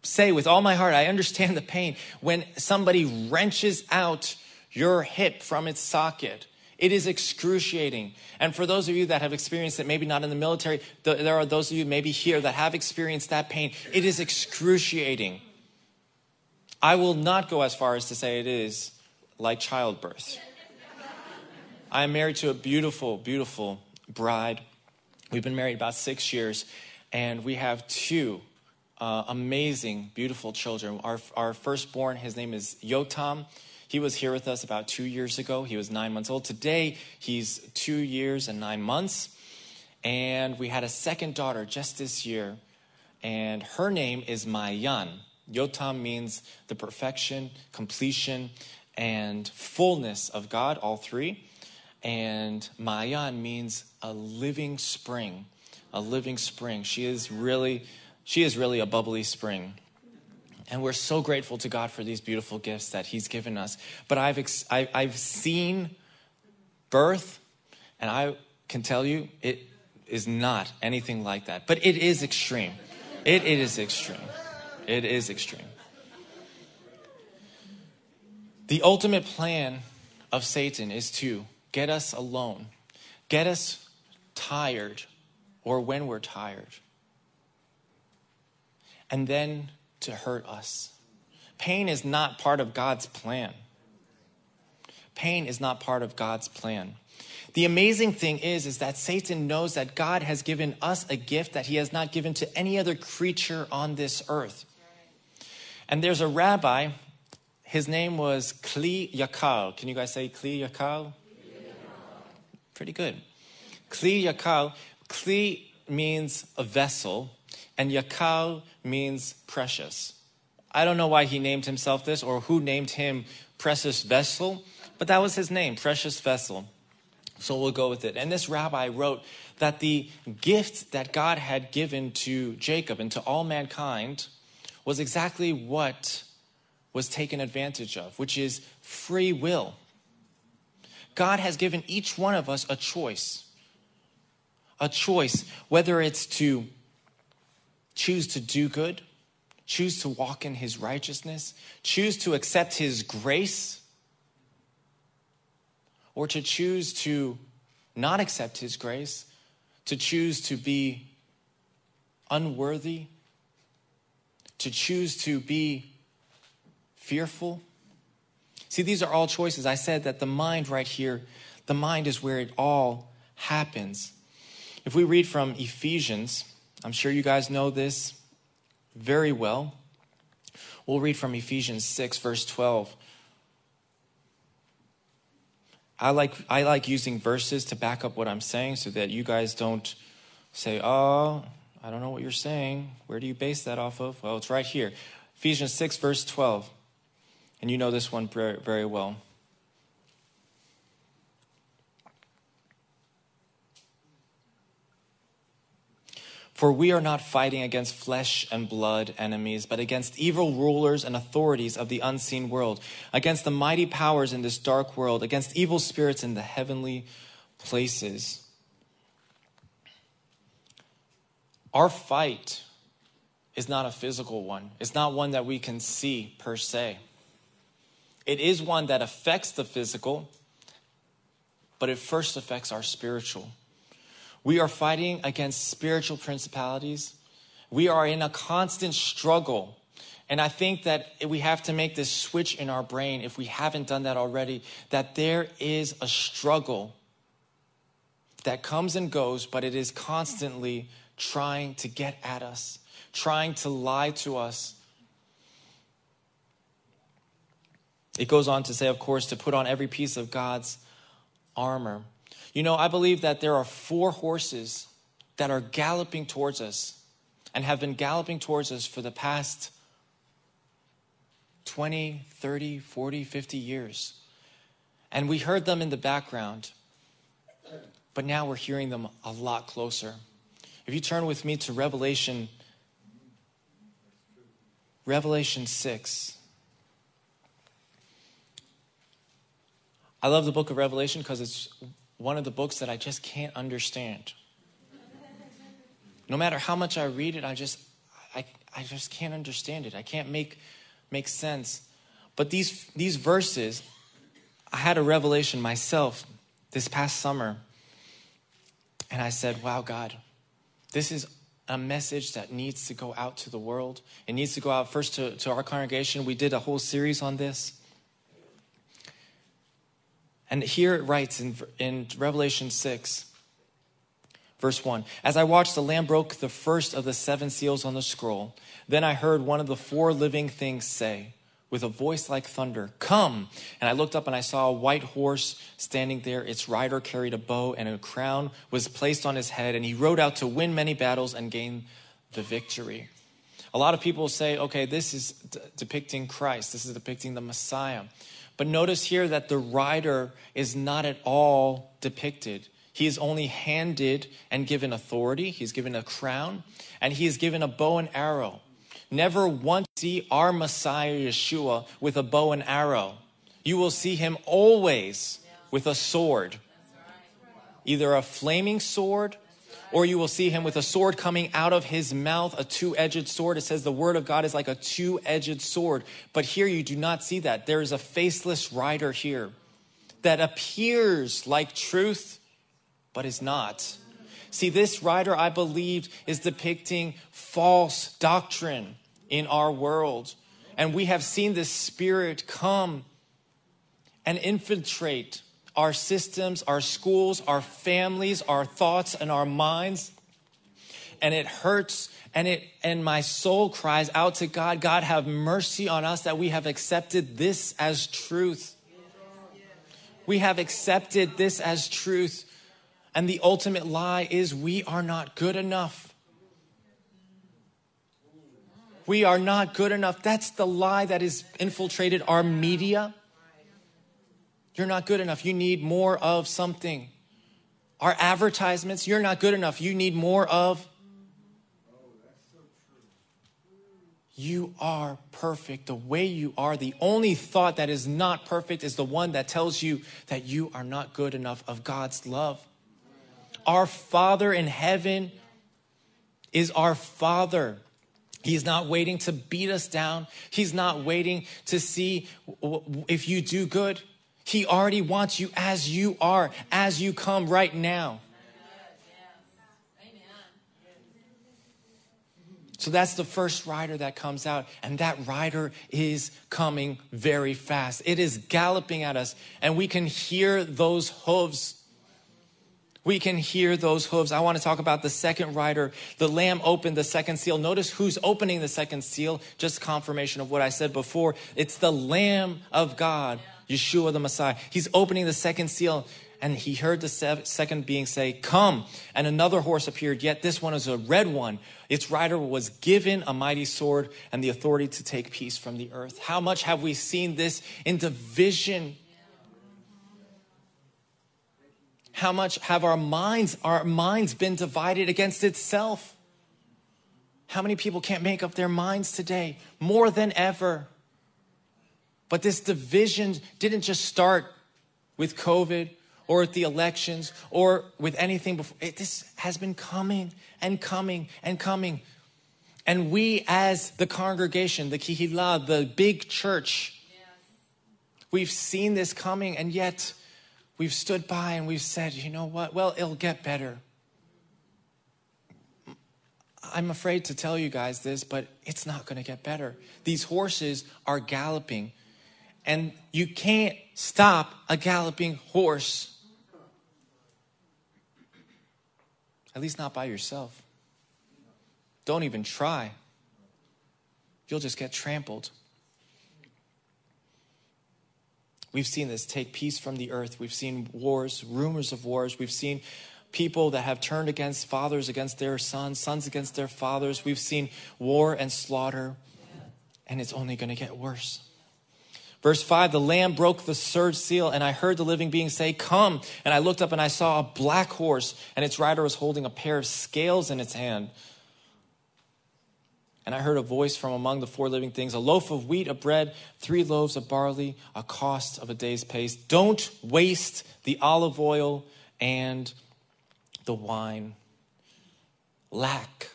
say with all my heart, I understand the pain when somebody wrenches out your hip from its socket. It is excruciating. And for those of you that have experienced it, maybe not in the military, there are those of you maybe here that have experienced that pain. It is excruciating. I will not go as far as to say it is like childbirth. I am married to a beautiful, beautiful bride. We've been married about six years, and we have two uh, amazing, beautiful children. Our, our firstborn, his name is Yotam. He was here with us about two years ago. He was nine months old. Today, he's two years and nine months. And we had a second daughter just this year, and her name is Mayan. Yotam means the perfection, completion, and fullness of God, all three. And Mayan means a living spring, a living spring. She is really, she is really a bubbly spring. And we're so grateful to God for these beautiful gifts that He's given us. But I've, ex- I, I've seen birth, and I can tell you it is not anything like that. But it is extreme. It, it is extreme. It is extreme. The ultimate plan of Satan is to get us alone, get us tired, or when we're tired, and then to hurt us. Pain is not part of God's plan. Pain is not part of God's plan. The amazing thing is is that Satan knows that God has given us a gift that he has not given to any other creature on this earth. And there's a rabbi, his name was Kli Yakar. Can you guys say Kli Yakar? Pretty good. Kli Yakar. Kli means a vessel, and Yakar means precious. I don't know why he named himself this or who named him precious vessel, but that was his name, precious vessel. So we'll go with it. And this rabbi wrote that the gift that God had given to Jacob and to all mankind was exactly what was taken advantage of, which is free will. God has given each one of us a choice. A choice, whether it's to choose to do good, choose to walk in his righteousness, choose to accept his grace, or to choose to not accept his grace, to choose to be unworthy, to choose to be fearful. See, these are all choices. I said that the mind right here, The mind is where it all happens. If we read from Ephesians, I'm sure you guys know this very well. We'll read from Ephesians 6, verse 12. I like, I like using verses to back up what I'm saying so that you guys don't say, oh, I don't know what you're saying. Where do you base that off of? Well, it's right here. Ephesians 6, verse 12. And you know this one very, very well. For we are not fighting against flesh and blood enemies, but against evil rulers and authorities of the unseen world, against the mighty powers in this dark world, against evil spirits in the heavenly places. Our fight is not a physical one, it's not one that we can see per se. It is one that affects the physical, but it first affects our spiritual. We are fighting against spiritual principalities. We are in a constant struggle. And I think that we have to make this switch in our brain, if we haven't done that already, that there is a struggle that comes and goes, but it is constantly trying to get at us, trying to lie to us. It goes on to say, of course, to put on every piece of God's armor. You know, I believe that there are four horses that are galloping towards us and have been galloping towards us for the past 20, 30, 40, 50 years. And we heard them in the background, but now we're hearing them a lot closer. If you turn with me to Revelation, Revelation 6. I love the book of Revelation because it's one of the books that I just can't understand. No matter how much I read it, I just I, I just can't understand it. I can't make make sense. But these these verses, I had a revelation myself this past summer. And I said, Wow, God, this is a message that needs to go out to the world. It needs to go out first to, to our congregation. We did a whole series on this. And here it writes in, in Revelation 6, verse 1 As I watched, the Lamb broke the first of the seven seals on the scroll. Then I heard one of the four living things say, with a voice like thunder, Come! And I looked up and I saw a white horse standing there. Its rider carried a bow, and a crown was placed on his head, and he rode out to win many battles and gain the victory. A lot of people say, okay, this is d- depicting Christ, this is depicting the Messiah. But notice here that the rider is not at all depicted. He is only handed and given authority, he's given a crown, and he is given a bow and arrow. Never once see our Messiah Yeshua with a bow and arrow. You will see him always with a sword, either a flaming sword or you will see him with a sword coming out of his mouth, a two edged sword. It says the word of God is like a two edged sword. But here you do not see that. There is a faceless rider here that appears like truth, but is not. See, this rider, I believe, is depicting false doctrine in our world. And we have seen this spirit come and infiltrate our systems, our schools, our families, our thoughts, and our minds. And it hurts and it and my soul cries out to God, God have mercy on us that we have accepted this as truth. We have accepted this as truth. And the ultimate lie is we are not good enough. We are not good enough. That's the lie that has infiltrated our media. You're not good enough. You need more of something. Our advertisements, you're not good enough. You need more of. You are perfect the way you are. The only thought that is not perfect is the one that tells you that you are not good enough of God's love. Our Father in heaven is our Father. He's not waiting to beat us down. He's not waiting to see if you do good. He already wants you as you are, as you come right now. So that's the first rider that comes out, and that rider is coming very fast. It is galloping at us, and we can hear those hooves. We can hear those hooves. I want to talk about the second rider. The lamb opened the second seal. Notice who's opening the second seal. Just confirmation of what I said before. It's the Lamb of God, Yeshua the Messiah. He's opening the second seal and he heard the second being say, Come. And another horse appeared, yet this one is a red one. Its rider was given a mighty sword and the authority to take peace from the earth. How much have we seen this in division? How much have our minds, our minds been divided against itself? How many people can't make up their minds today? More than ever. But this division didn't just start with COVID or at the elections or with anything before. It, this has been coming and coming and coming. And we, as the congregation, the Kehillah, the big church, we've seen this coming, and yet we've stood by and we've said, you know what? Well, it'll get better. I'm afraid to tell you guys this, but it's not going to get better. These horses are galloping, and you can't stop a galloping horse. At least not by yourself. Don't even try. You'll just get trampled. We've seen this take peace from the earth. We've seen wars, rumors of wars. We've seen people that have turned against fathers against their sons, sons against their fathers. We've seen war and slaughter, and it's only going to get worse. Verse 5 The Lamb broke the third seal, and I heard the living being say, Come. And I looked up and I saw a black horse, and its rider was holding a pair of scales in its hand. And I heard a voice from among the four living things a loaf of wheat, a bread, three loaves of barley, a cost of a day's pace. Don't waste the olive oil and the wine. Lack.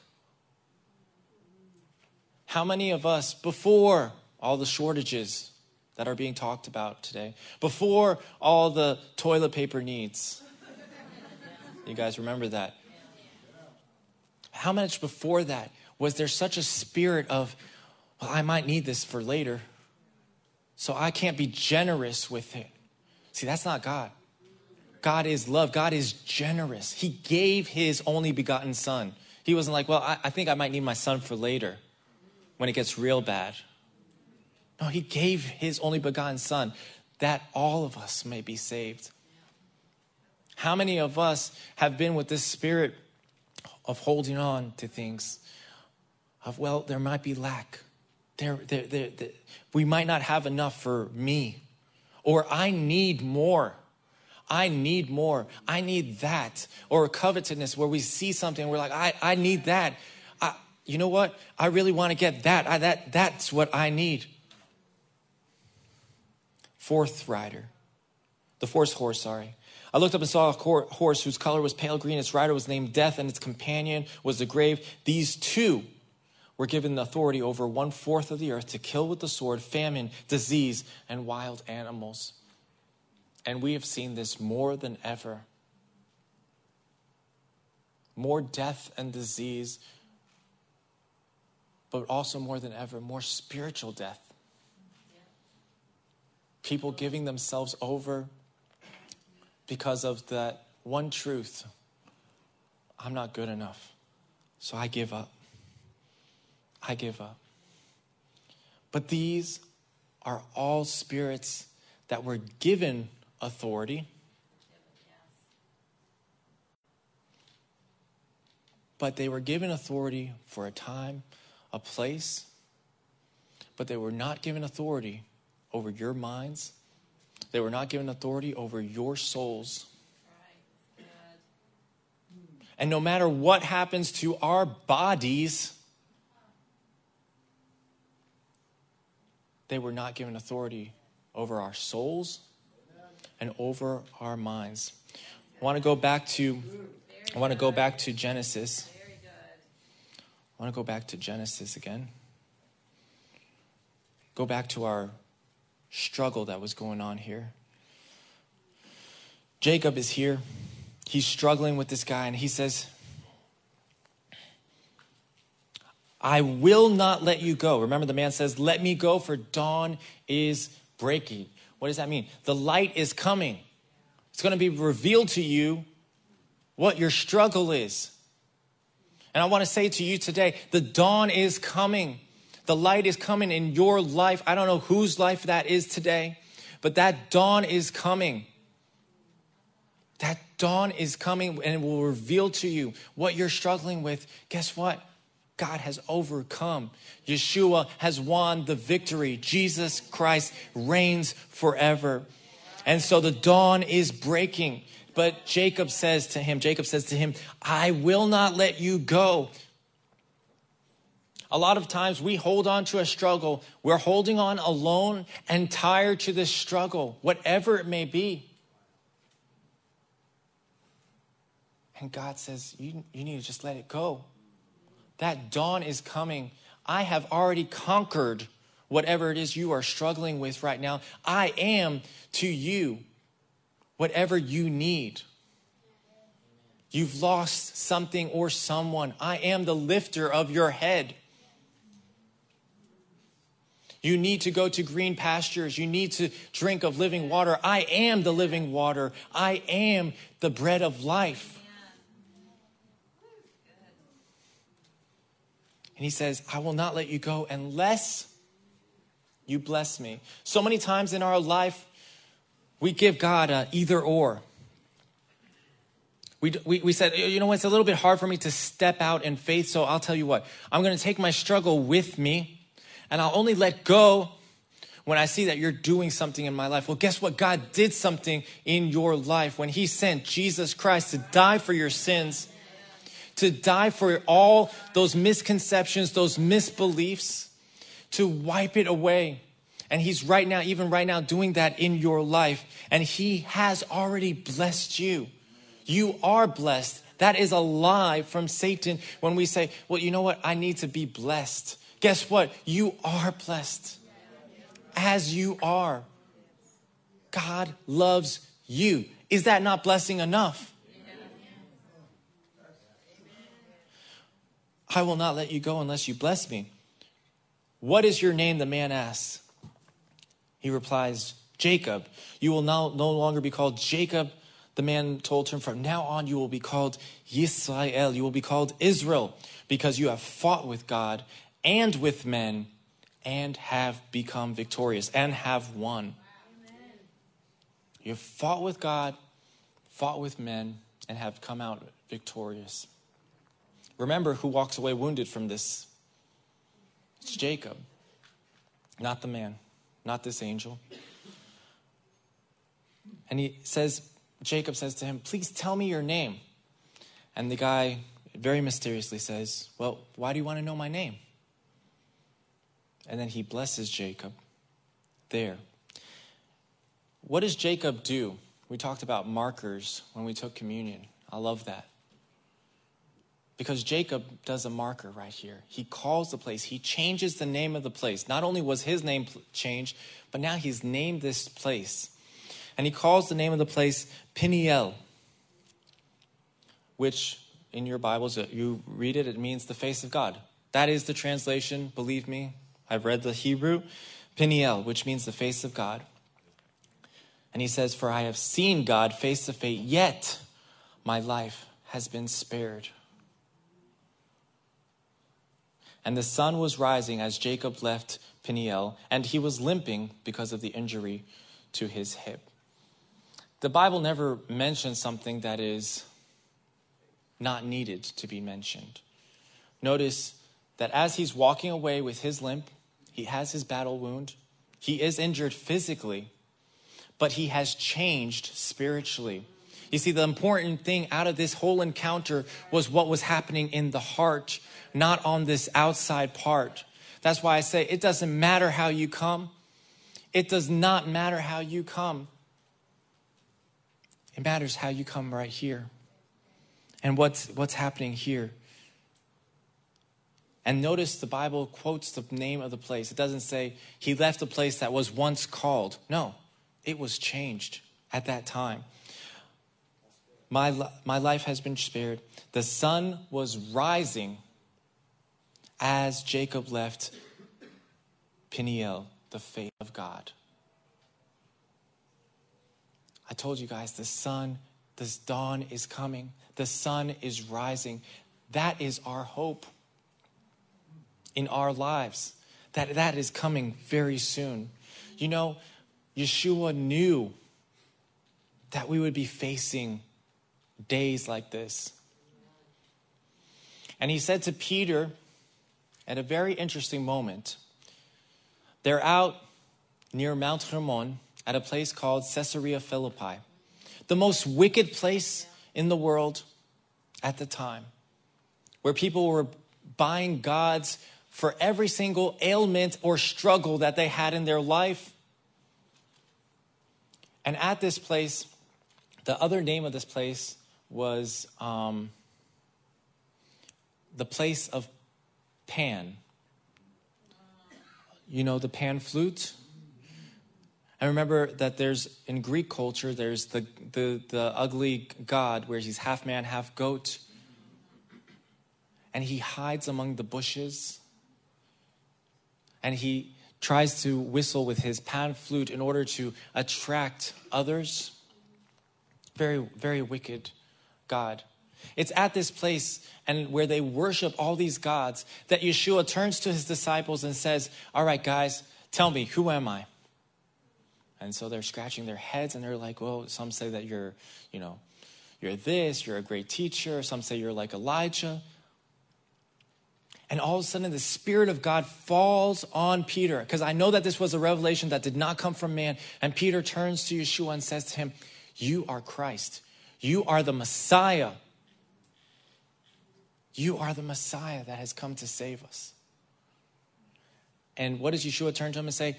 How many of us, before all the shortages, that are being talked about today. Before all the toilet paper needs. You guys remember that? How much before that was there such a spirit of, well, I might need this for later, so I can't be generous with it? See, that's not God. God is love. God is generous. He gave his only begotten son. He wasn't like, well, I, I think I might need my son for later when it gets real bad. No, he gave his only begotten son that all of us may be saved. How many of us have been with this spirit of holding on to things? Of, well, there might be lack. There, there, there, there, we might not have enough for me. Or I need more. I need more. I need that. Or covetousness where we see something, and we're like, I, I need that. I, you know what? I really want to get that. I, that. That's what I need fourth rider, the fourth horse, sorry. I looked up and saw a horse whose color was pale green. Its rider was named Death, and its companion was the grave. These two were given the authority over one fourth of the earth to kill with the sword, famine, disease, and wild animals. And we have seen this more than ever. More death and disease, but also more than ever, more spiritual death people giving themselves over because of that one truth I'm not good enough. So I give up. I give up. But these are all spirits that were given authority. But they were given authority for a time, a place, but they were not given authority over your minds. They were not given authority over your souls. And no matter what happens to our bodies, they were not given authority over our souls and over our minds. I want to go back to I want to go back to Genesis. I want to go back to Genesis again. Go back to our struggle that was going on here. Jacob is here. He's struggling with this guy, and he says, I will not let you go. Remember, the man says, Let me go, for dawn is breaking. What does that mean? The light is coming. It's going to be revealed to you what your struggle is. And I want to say to you today the dawn is coming. The light is coming in your life. I don't know whose life that is today, but that dawn is coming. That dawn is coming and it will reveal to you what you're struggling with. Guess what? God has overcome. Yeshua has won the victory. Jesus Christ reigns forever. And so the dawn is breaking. But Jacob says to him, Jacob says to him, I will not let you go. A lot of times we hold on to a struggle. We're holding on alone and tired to this struggle, whatever it may be. And God says, you, you need to just let it go. That dawn is coming. I have already conquered whatever it is you are struggling with right now. I am to you whatever you need. You've lost something or someone. I am the lifter of your head. You need to go to green pastures. You need to drink of living water. I am the living water. I am the bread of life. And he says, I will not let you go unless you bless me. So many times in our life, we give God a either or. We, we, we said, you know, it's a little bit hard for me to step out in faith, so I'll tell you what, I'm going to take my struggle with me, and I'll only let go when I see that you're doing something in my life. Well, guess what? God did something in your life when He sent Jesus Christ to die for your sins to die for all those misconceptions, those misbeliefs, to wipe it away. And He's right now, even right now, doing that in your life. And He has already blessed you. You are blessed. That is a lie from Satan when we say, well, you know what? I need to be blessed. Guess what? You are blessed as you are. God loves you. Is that not blessing enough? I will not let you go unless you bless me. What is your name? The man asks. He replies, Jacob. You will now no longer be called Jacob. The man told him, From now on, you will be called Yisrael. You will be called Israel, because you have fought with God and with men and have become victorious and have won. You have fought with God, fought with men, and have come out victorious. Remember who walks away wounded from this. It's Jacob, not the man, not this angel. And he says, Jacob says to him, Please tell me your name. And the guy very mysteriously says, Well, why do you want to know my name? And then he blesses Jacob there. What does Jacob do? We talked about markers when we took communion. I love that. Because Jacob does a marker right here. He calls the place, he changes the name of the place. Not only was his name changed, but now he's named this place. And he calls the name of the place Peniel, which in your Bibles, uh, you read it, it means the face of God. That is the translation, believe me. I've read the Hebrew. Peniel, which means the face of God. And he says, For I have seen God face to face, yet my life has been spared. And the sun was rising as Jacob left Peniel, and he was limping because of the injury to his hip. The Bible never mentions something that is not needed to be mentioned. Notice that as he's walking away with his limp, he has his battle wound, he is injured physically, but he has changed spiritually. You see, the important thing out of this whole encounter was what was happening in the heart, not on this outside part. That's why I say it doesn't matter how you come. It does not matter how you come. It matters how you come right here. And what's, what's happening here. And notice the Bible quotes the name of the place. It doesn't say he left a place that was once called. No, it was changed at that time. My, my life has been spared. The sun was rising as Jacob left Peniel, the faith of God. I told you guys the sun, this dawn is coming, the sun is rising. That is our hope in our lives. That that is coming very soon. You know, Yeshua knew that we would be facing days like this. And he said to Peter at a very interesting moment, they're out near Mount Hermon at a place called Caesarea Philippi, the most wicked place in the world at the time, where people were buying gods for every single ailment or struggle that they had in their life. And at this place, the other name of this place was um, the place of Pan. You know the pan flute? I remember that there's in Greek culture, there's the, the, the ugly god where he's half man, half goat. And he hides among the bushes. And he tries to whistle with his pan flute in order to attract others. Very, very wicked God. It's at this place and where they worship all these gods that Yeshua turns to his disciples and says, All right, guys, tell me, who am I? And so they're scratching their heads and they're like, Well, some say that you're, you know, you're this, you're a great teacher. Some say you're like Elijah. And all of a sudden, the Spirit of God falls on Peter. Because I know that this was a revelation that did not come from man. And Peter turns to Yeshua and says to him, You are Christ. You are the Messiah. You are the Messiah that has come to save us. And what does Yeshua turn to him and say?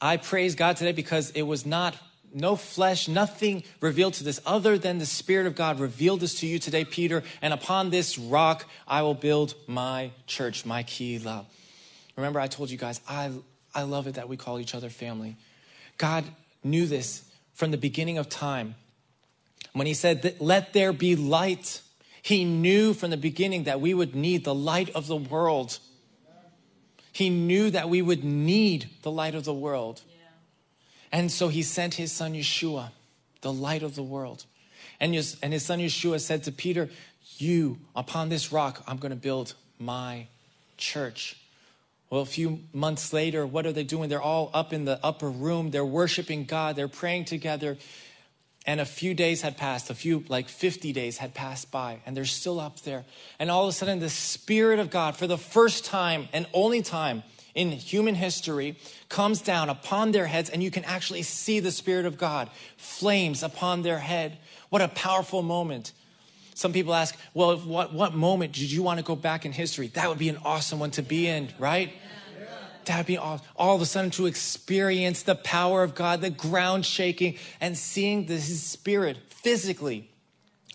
I praise God today because it was not no flesh, nothing revealed to this other than the Spirit of God revealed this to you today, Peter. And upon this rock, I will build my church, my kehillah. Remember, I told you guys, I, I love it that we call each other family. God knew this from the beginning of time. When He said, Let there be light, He knew from the beginning that we would need the light of the world. He knew that we would need the light of the world. And so he sent his son Yeshua, the light of the world. And his, son Yeshua said to Peter, You, upon this rock, I'm going to build my church. Well, a few months later, what are they doing? They're all up in the upper room. They're worshiping God. They're praying together. And a few days had passed, a few, like 50 days had passed by, and they're still up there. And all of a sudden, the Spirit of God, for the first time and only time, in human history comes down upon their heads, and you can actually see the Spirit of God flames upon their head. What a powerful moment. Some people ask, well, what, what moment did you want to go back in history? That would be an awesome one to be in, right? That would be awesome. all of a sudden to experience the power of God, the ground shaking, and seeing the, His Spirit physically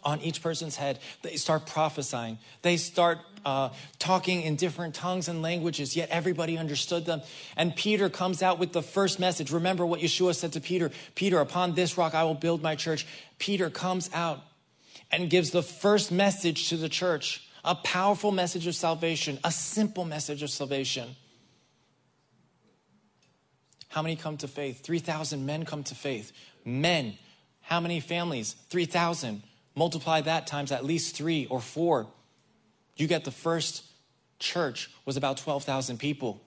on each person's head. They start prophesying. They start uh, talking in different tongues and languages, yet everybody understood them. And Peter comes out with the first message. Remember what Yeshua said to Peter Peter, upon this rock I will build my church. Peter comes out and gives the first message to the church a powerful message of salvation, a simple message of salvation. How many come to faith? 3,000 men come to faith. Men. How many families? 3,000. Multiply that times at least three or four. You get the first church was about 12,000 people.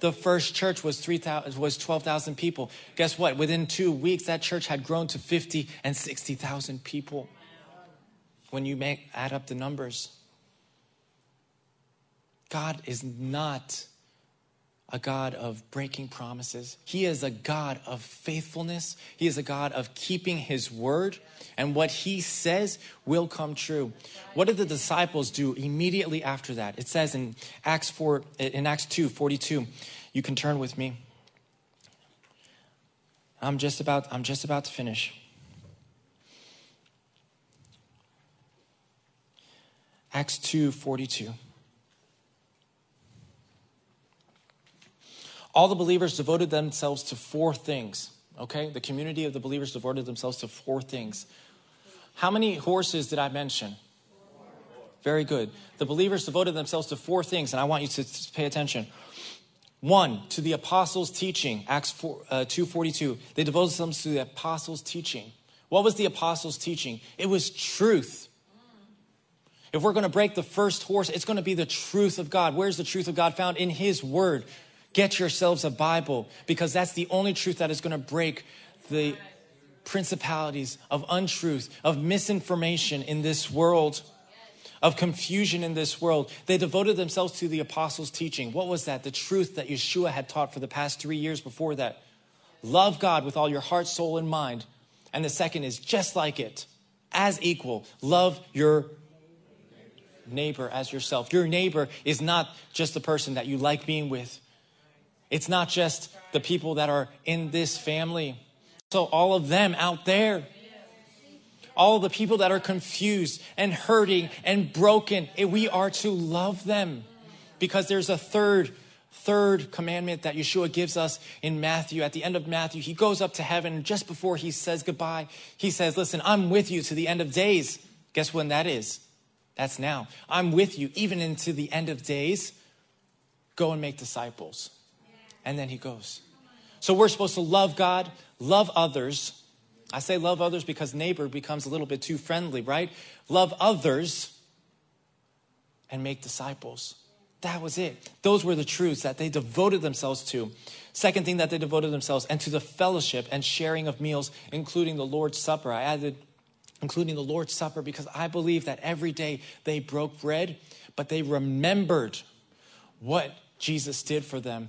The first church was 3,000 was 12,000 people. Guess what? Within 2 weeks that church had grown to 50 and 60,000 people. When you make add up the numbers. God is not a God of breaking promises. He is a God of faithfulness. He is a God of keeping his word, and what he says will come true. What did the disciples do immediately after that? It says in Acts 4 in Acts 2, 42. You can turn with me. I'm just about I'm just about to finish. Acts 2, 42. All the believers devoted themselves to four things. Okay? The community of the believers devoted themselves to four things. How many horses did I mention? Very good. The believers devoted themselves to four things, and I want you to, pay attention. One, to the apostles' teaching, Acts 4, uh, 2.42. They devoted themselves to the apostles' teaching. What was the apostles' teaching? It was truth. If we're going to break the first horse, it's going to be the truth of God. Where's the truth of God found? In His Word. Get yourselves a Bible because that's the only truth that is going to break the principalities of untruth, of misinformation in this world, of confusion in this world. They devoted themselves to the apostles' teaching. What was that? The truth that Yeshua had taught for the past three years before that. Love God with all your heart, soul, and mind. And the second is just like it, as equal. Love your neighbor as yourself. Your neighbor is not just the person that you like being with, it's not just the people that are in this family. So, all of them out there, all the people that are confused and hurting and broken, eh, we are to love them because there's a third third commandment that Yeshua gives us in Matthew. At the end of Matthew, he goes up to heaven. And just before he says goodbye, he says, Listen, I'm with you to the end of days. Guess when that is? That's now. I'm with you even into the end of days. Go and make disciples. And then he goes. So we're supposed to love God, love others. I say love others because neighbor becomes a little bit too friendly, right? Love others and make disciples. That was it. Those were the truths that they devoted themselves to. Second thing that they devoted themselves and to the fellowship and sharing of meals, including the Lord's Supper. I added including the Lord's Supper because I believe that every day they broke bread, but they remembered what Jesus did for them.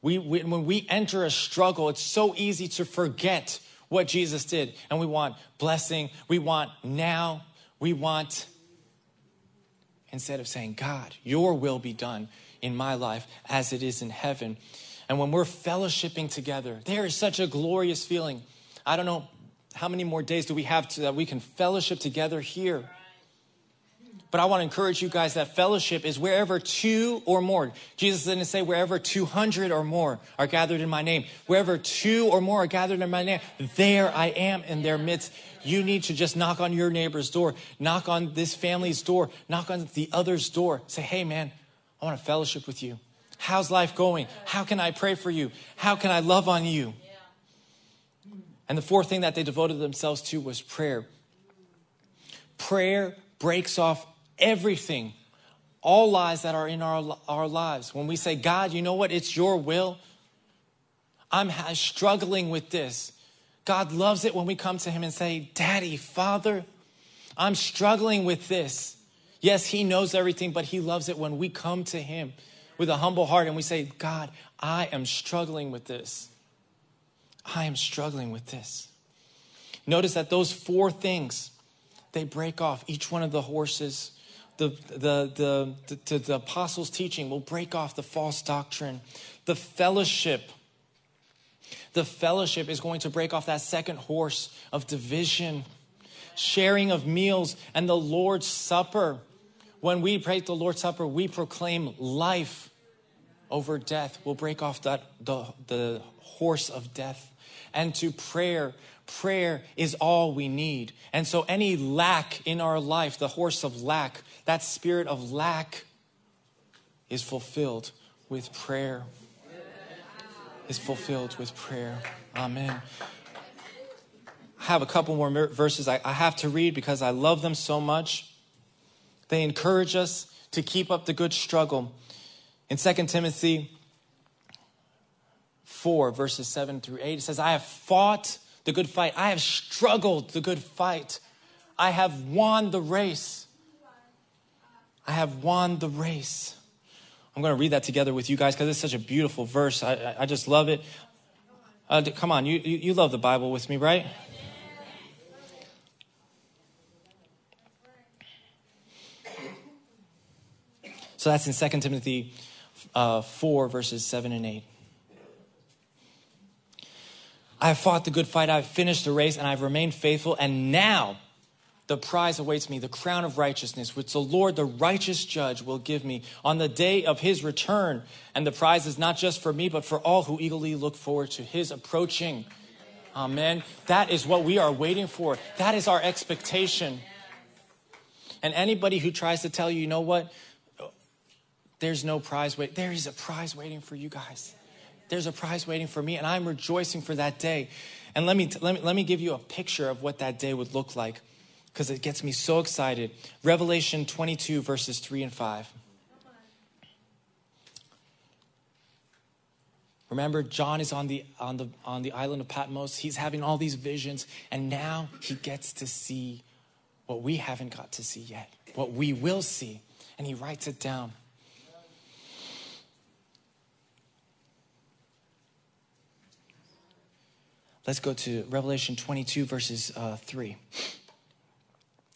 We, we, when we enter a struggle, it's so easy to forget what Jesus did. And we want blessing, we want now, we want instead of saying, God, your will be done in my life as it is in heaven. And when we're fellowshipping together, there is such a glorious feeling. I don't know how many more days do we have to, that we can fellowship together here. But I want to encourage you guys that fellowship is wherever two or more. Jesus didn't say wherever 200 or more are gathered in my name. Wherever two or more are gathered in my name, there I am in their midst. You need to just knock on your neighbor's door, knock on this family's door, knock on the other's door. Say, hey, man, I want to fellowship with you. How's life going? How can I pray for you? How can I love on you? And the fourth thing that they devoted themselves to was prayer. Prayer breaks off everything, all lies that are in our, our lives. When we say, God, you know what? It's your will. I'm struggling with this. God loves it when we come to Him and say, Daddy, Father, I'm struggling with this. Yes, He knows everything, but He loves it when we come to Him with a humble heart and we say, God, I am struggling with this. I am struggling with this. Notice that those four things, they break off each one of the horses. The, the, the, the, the apostles' teaching will break off the false doctrine. The fellowship, the fellowship is going to break off that second horse of division, sharing of meals, and the Lord's Supper. When we break the Lord's Supper, we proclaim life over death. We'll break off that, the, the horse of death and to prayer. Prayer is all we need. And so, any lack in our life, the horse of lack, that spirit of lack, is fulfilled with prayer. Is fulfilled with prayer. Amen. I have a couple more verses I, I have to read because I love them so much. They encourage us to keep up the good struggle. In 2 Timothy 4, verses 7 through 8. It says, I have fought the good fight. I have struggled the good fight. I have won the race. I have won the race. I'm going to read that together with you guys because it's such a beautiful verse. I, I, just love it. Uh, come on, you, you, you love the Bible with me, right? So that's in 2 Timothy uh, 4, verses 7 and 8. I have fought the good fight, I've finished the race, and I've remained faithful, and now the prize awaits me, the crown of righteousness, which the Lord, the righteous judge, will give me on the day of his return. And the prize is not just for me, but for all who eagerly look forward to his approaching. Amen. That is what we are waiting for. That is our expectation. And anybody who tries to tell you, you know what, there's no prize wait. There is a prize waiting for you guys. There's a prize waiting for me, and I'm rejoicing for that day. And let me, let me, let me give you a picture of what that day would look like because it gets me so excited. Revelation 22, verses 3 and 5. Remember, John is on the, on, the, on the island of Patmos. He's having all these visions, and now he gets to see what we haven't got to see yet, what we will see. And he writes it down. Let's go to Revelation 22, verses uh, 3.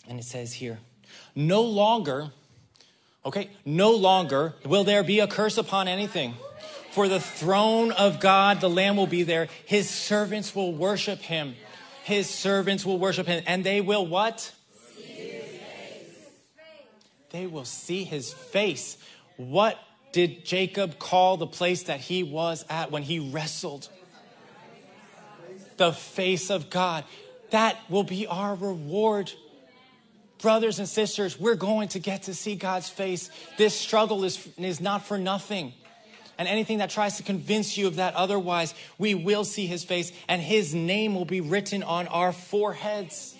And it says here, No longer, okay, no longer will there be a curse upon anything. For the throne of God, the Lamb will be there. His servants will worship him. His servants will worship him. And they will what? They will see his face. What did Jacob call the place that he was at when he wrestled? The face of God. That will be our reward. Brothers and sisters, we're going to get to see God's face. This struggle is, is not for nothing and anything that tries to convince you of that otherwise, we will see his face and his name will be written on our foreheads.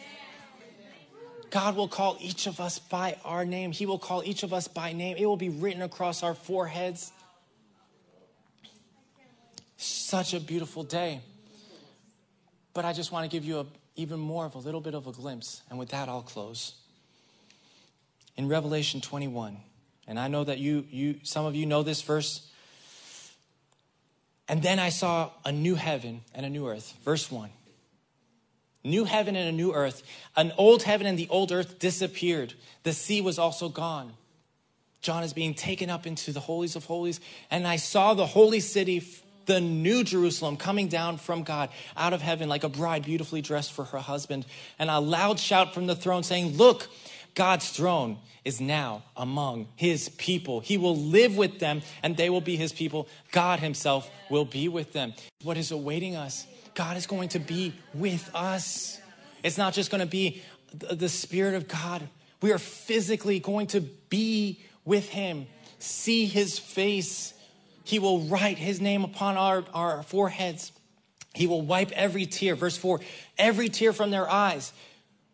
God will call each of us by our name. He will call each of us by name. It will be written across our foreheads. Such a beautiful day. But I just want to give you a, even more of a little bit of a glimpse. And with that, I'll close. In Revelation 21, and I know that you, you some of you know this verse and then I saw a new heaven and a new earth. Verse 1. New heaven and a new earth. An old heaven and the old earth disappeared. The sea was also gone. John is being taken up into the holies of holies. And I saw the holy city, the new Jerusalem, coming down from God out of heaven like a bride beautifully dressed for her husband. And a loud shout from the throne saying, Look, God's throne is now among his people. He will live with them and they will be his people. God himself will be with them. What is awaiting us? God is going to be with us. It's not just going to be the Spirit of God. We are physically going to be with him, see his face. He will write his name upon our, our foreheads. He will wipe every tear. Verse 4 every tear from their eyes.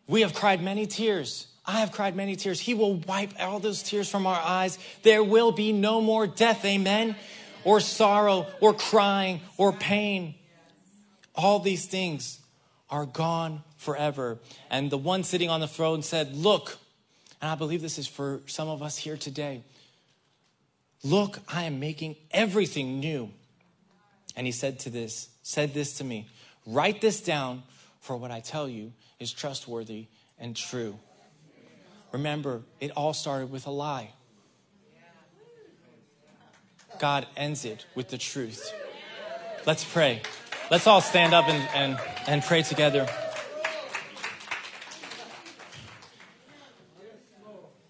We have cried many tears I have cried many tears. He will wipe all those tears from our eyes. There will be no more death, amen, or sorrow, or crying, or pain. All these things are gone forever. And the one sitting on the throne said, Look, and I believe this is for some of us here today. Look, I am making everything new. And he said to this, said this to me, write this down, for what I tell you is trustworthy and true. Remember, it all started with a lie. God ends it with the truth. Let's pray. Let's all stand up and, and, and pray together.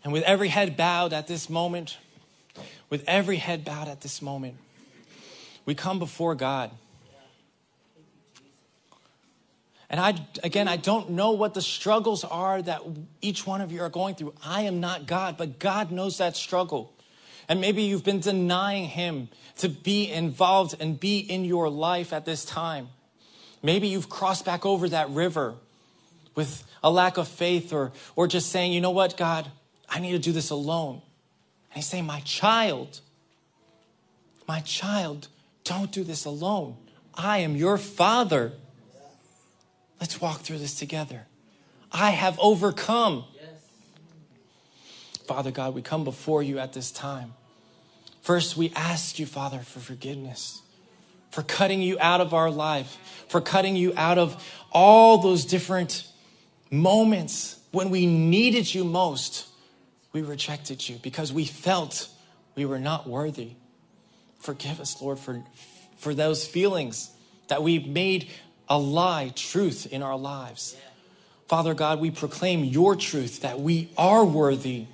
And with every head bowed at this moment, with every head bowed at this moment, we come before God. And I, again, I don't know what the struggles are that each one of you are going through. I am not God, but God knows that struggle. And maybe you've been denying Him to be involved and be in your life at this time. Maybe you've crossed back over that river with a lack of faith or, or just saying, you know what, God, I need to do this alone. And He's saying, my child, my child, don't do this alone. I am your father. Let's walk through this together. I have overcome. Father God, we come before you at this time. First, we ask you, Father, for forgiveness, for cutting you out of our life, for cutting you out of all those different moments when we needed you most. We rejected you because we felt we were not worthy. Forgive us, Lord, for, for those feelings that we made lie truth in our lives. Father God, we proclaim your truth that we are worthy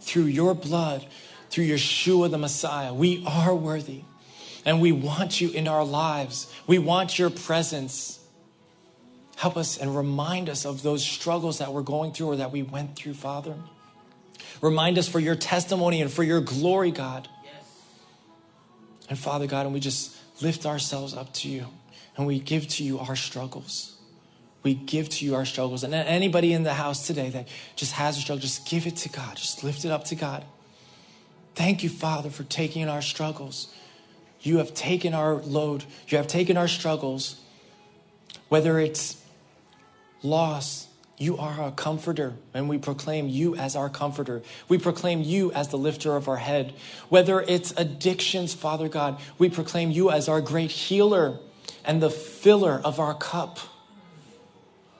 through your blood, through Yeshua the Messiah. We are worthy. And we want you in our lives. We want your presence. Help us and remind us of those struggles that we're going through or that we went through, Father. Remind us for your testimony and for your glory, God. And Father God, and we just lift ourselves up to you and we give to you our struggles. We give to you our struggles. And anybody in the house today that just has a struggle, just give it to God. Just lift it up to God. Thank you, Father, for taking our struggles. You have taken our load, you have taken our struggles, whether it's loss, you are our comforter, and we proclaim you as our comforter. We proclaim you as the lifter of our head. Whether it's addictions, Father God, we proclaim you as our great healer and the filler of our cup.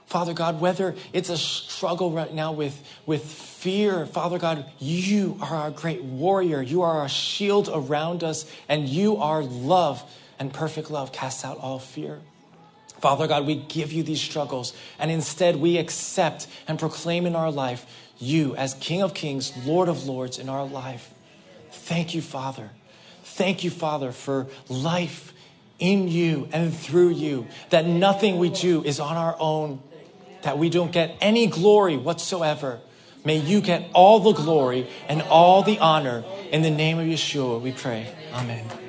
Father God, whether it's a struggle right now with, with fear, Father God, you are our great warrior. You are our shield around us, and you are love, and perfect love casts out all fear. Father God, we give you these struggles, and instead we accept and proclaim in our life you as King of Kings, Lord of Lords in our life. Thank you, Father. Thank you, Father, for life in you and through you, that nothing we do is on our own, that we don't get any glory whatsoever. May you get all the glory and all the honor. In the name of Yeshua, we pray. Amen.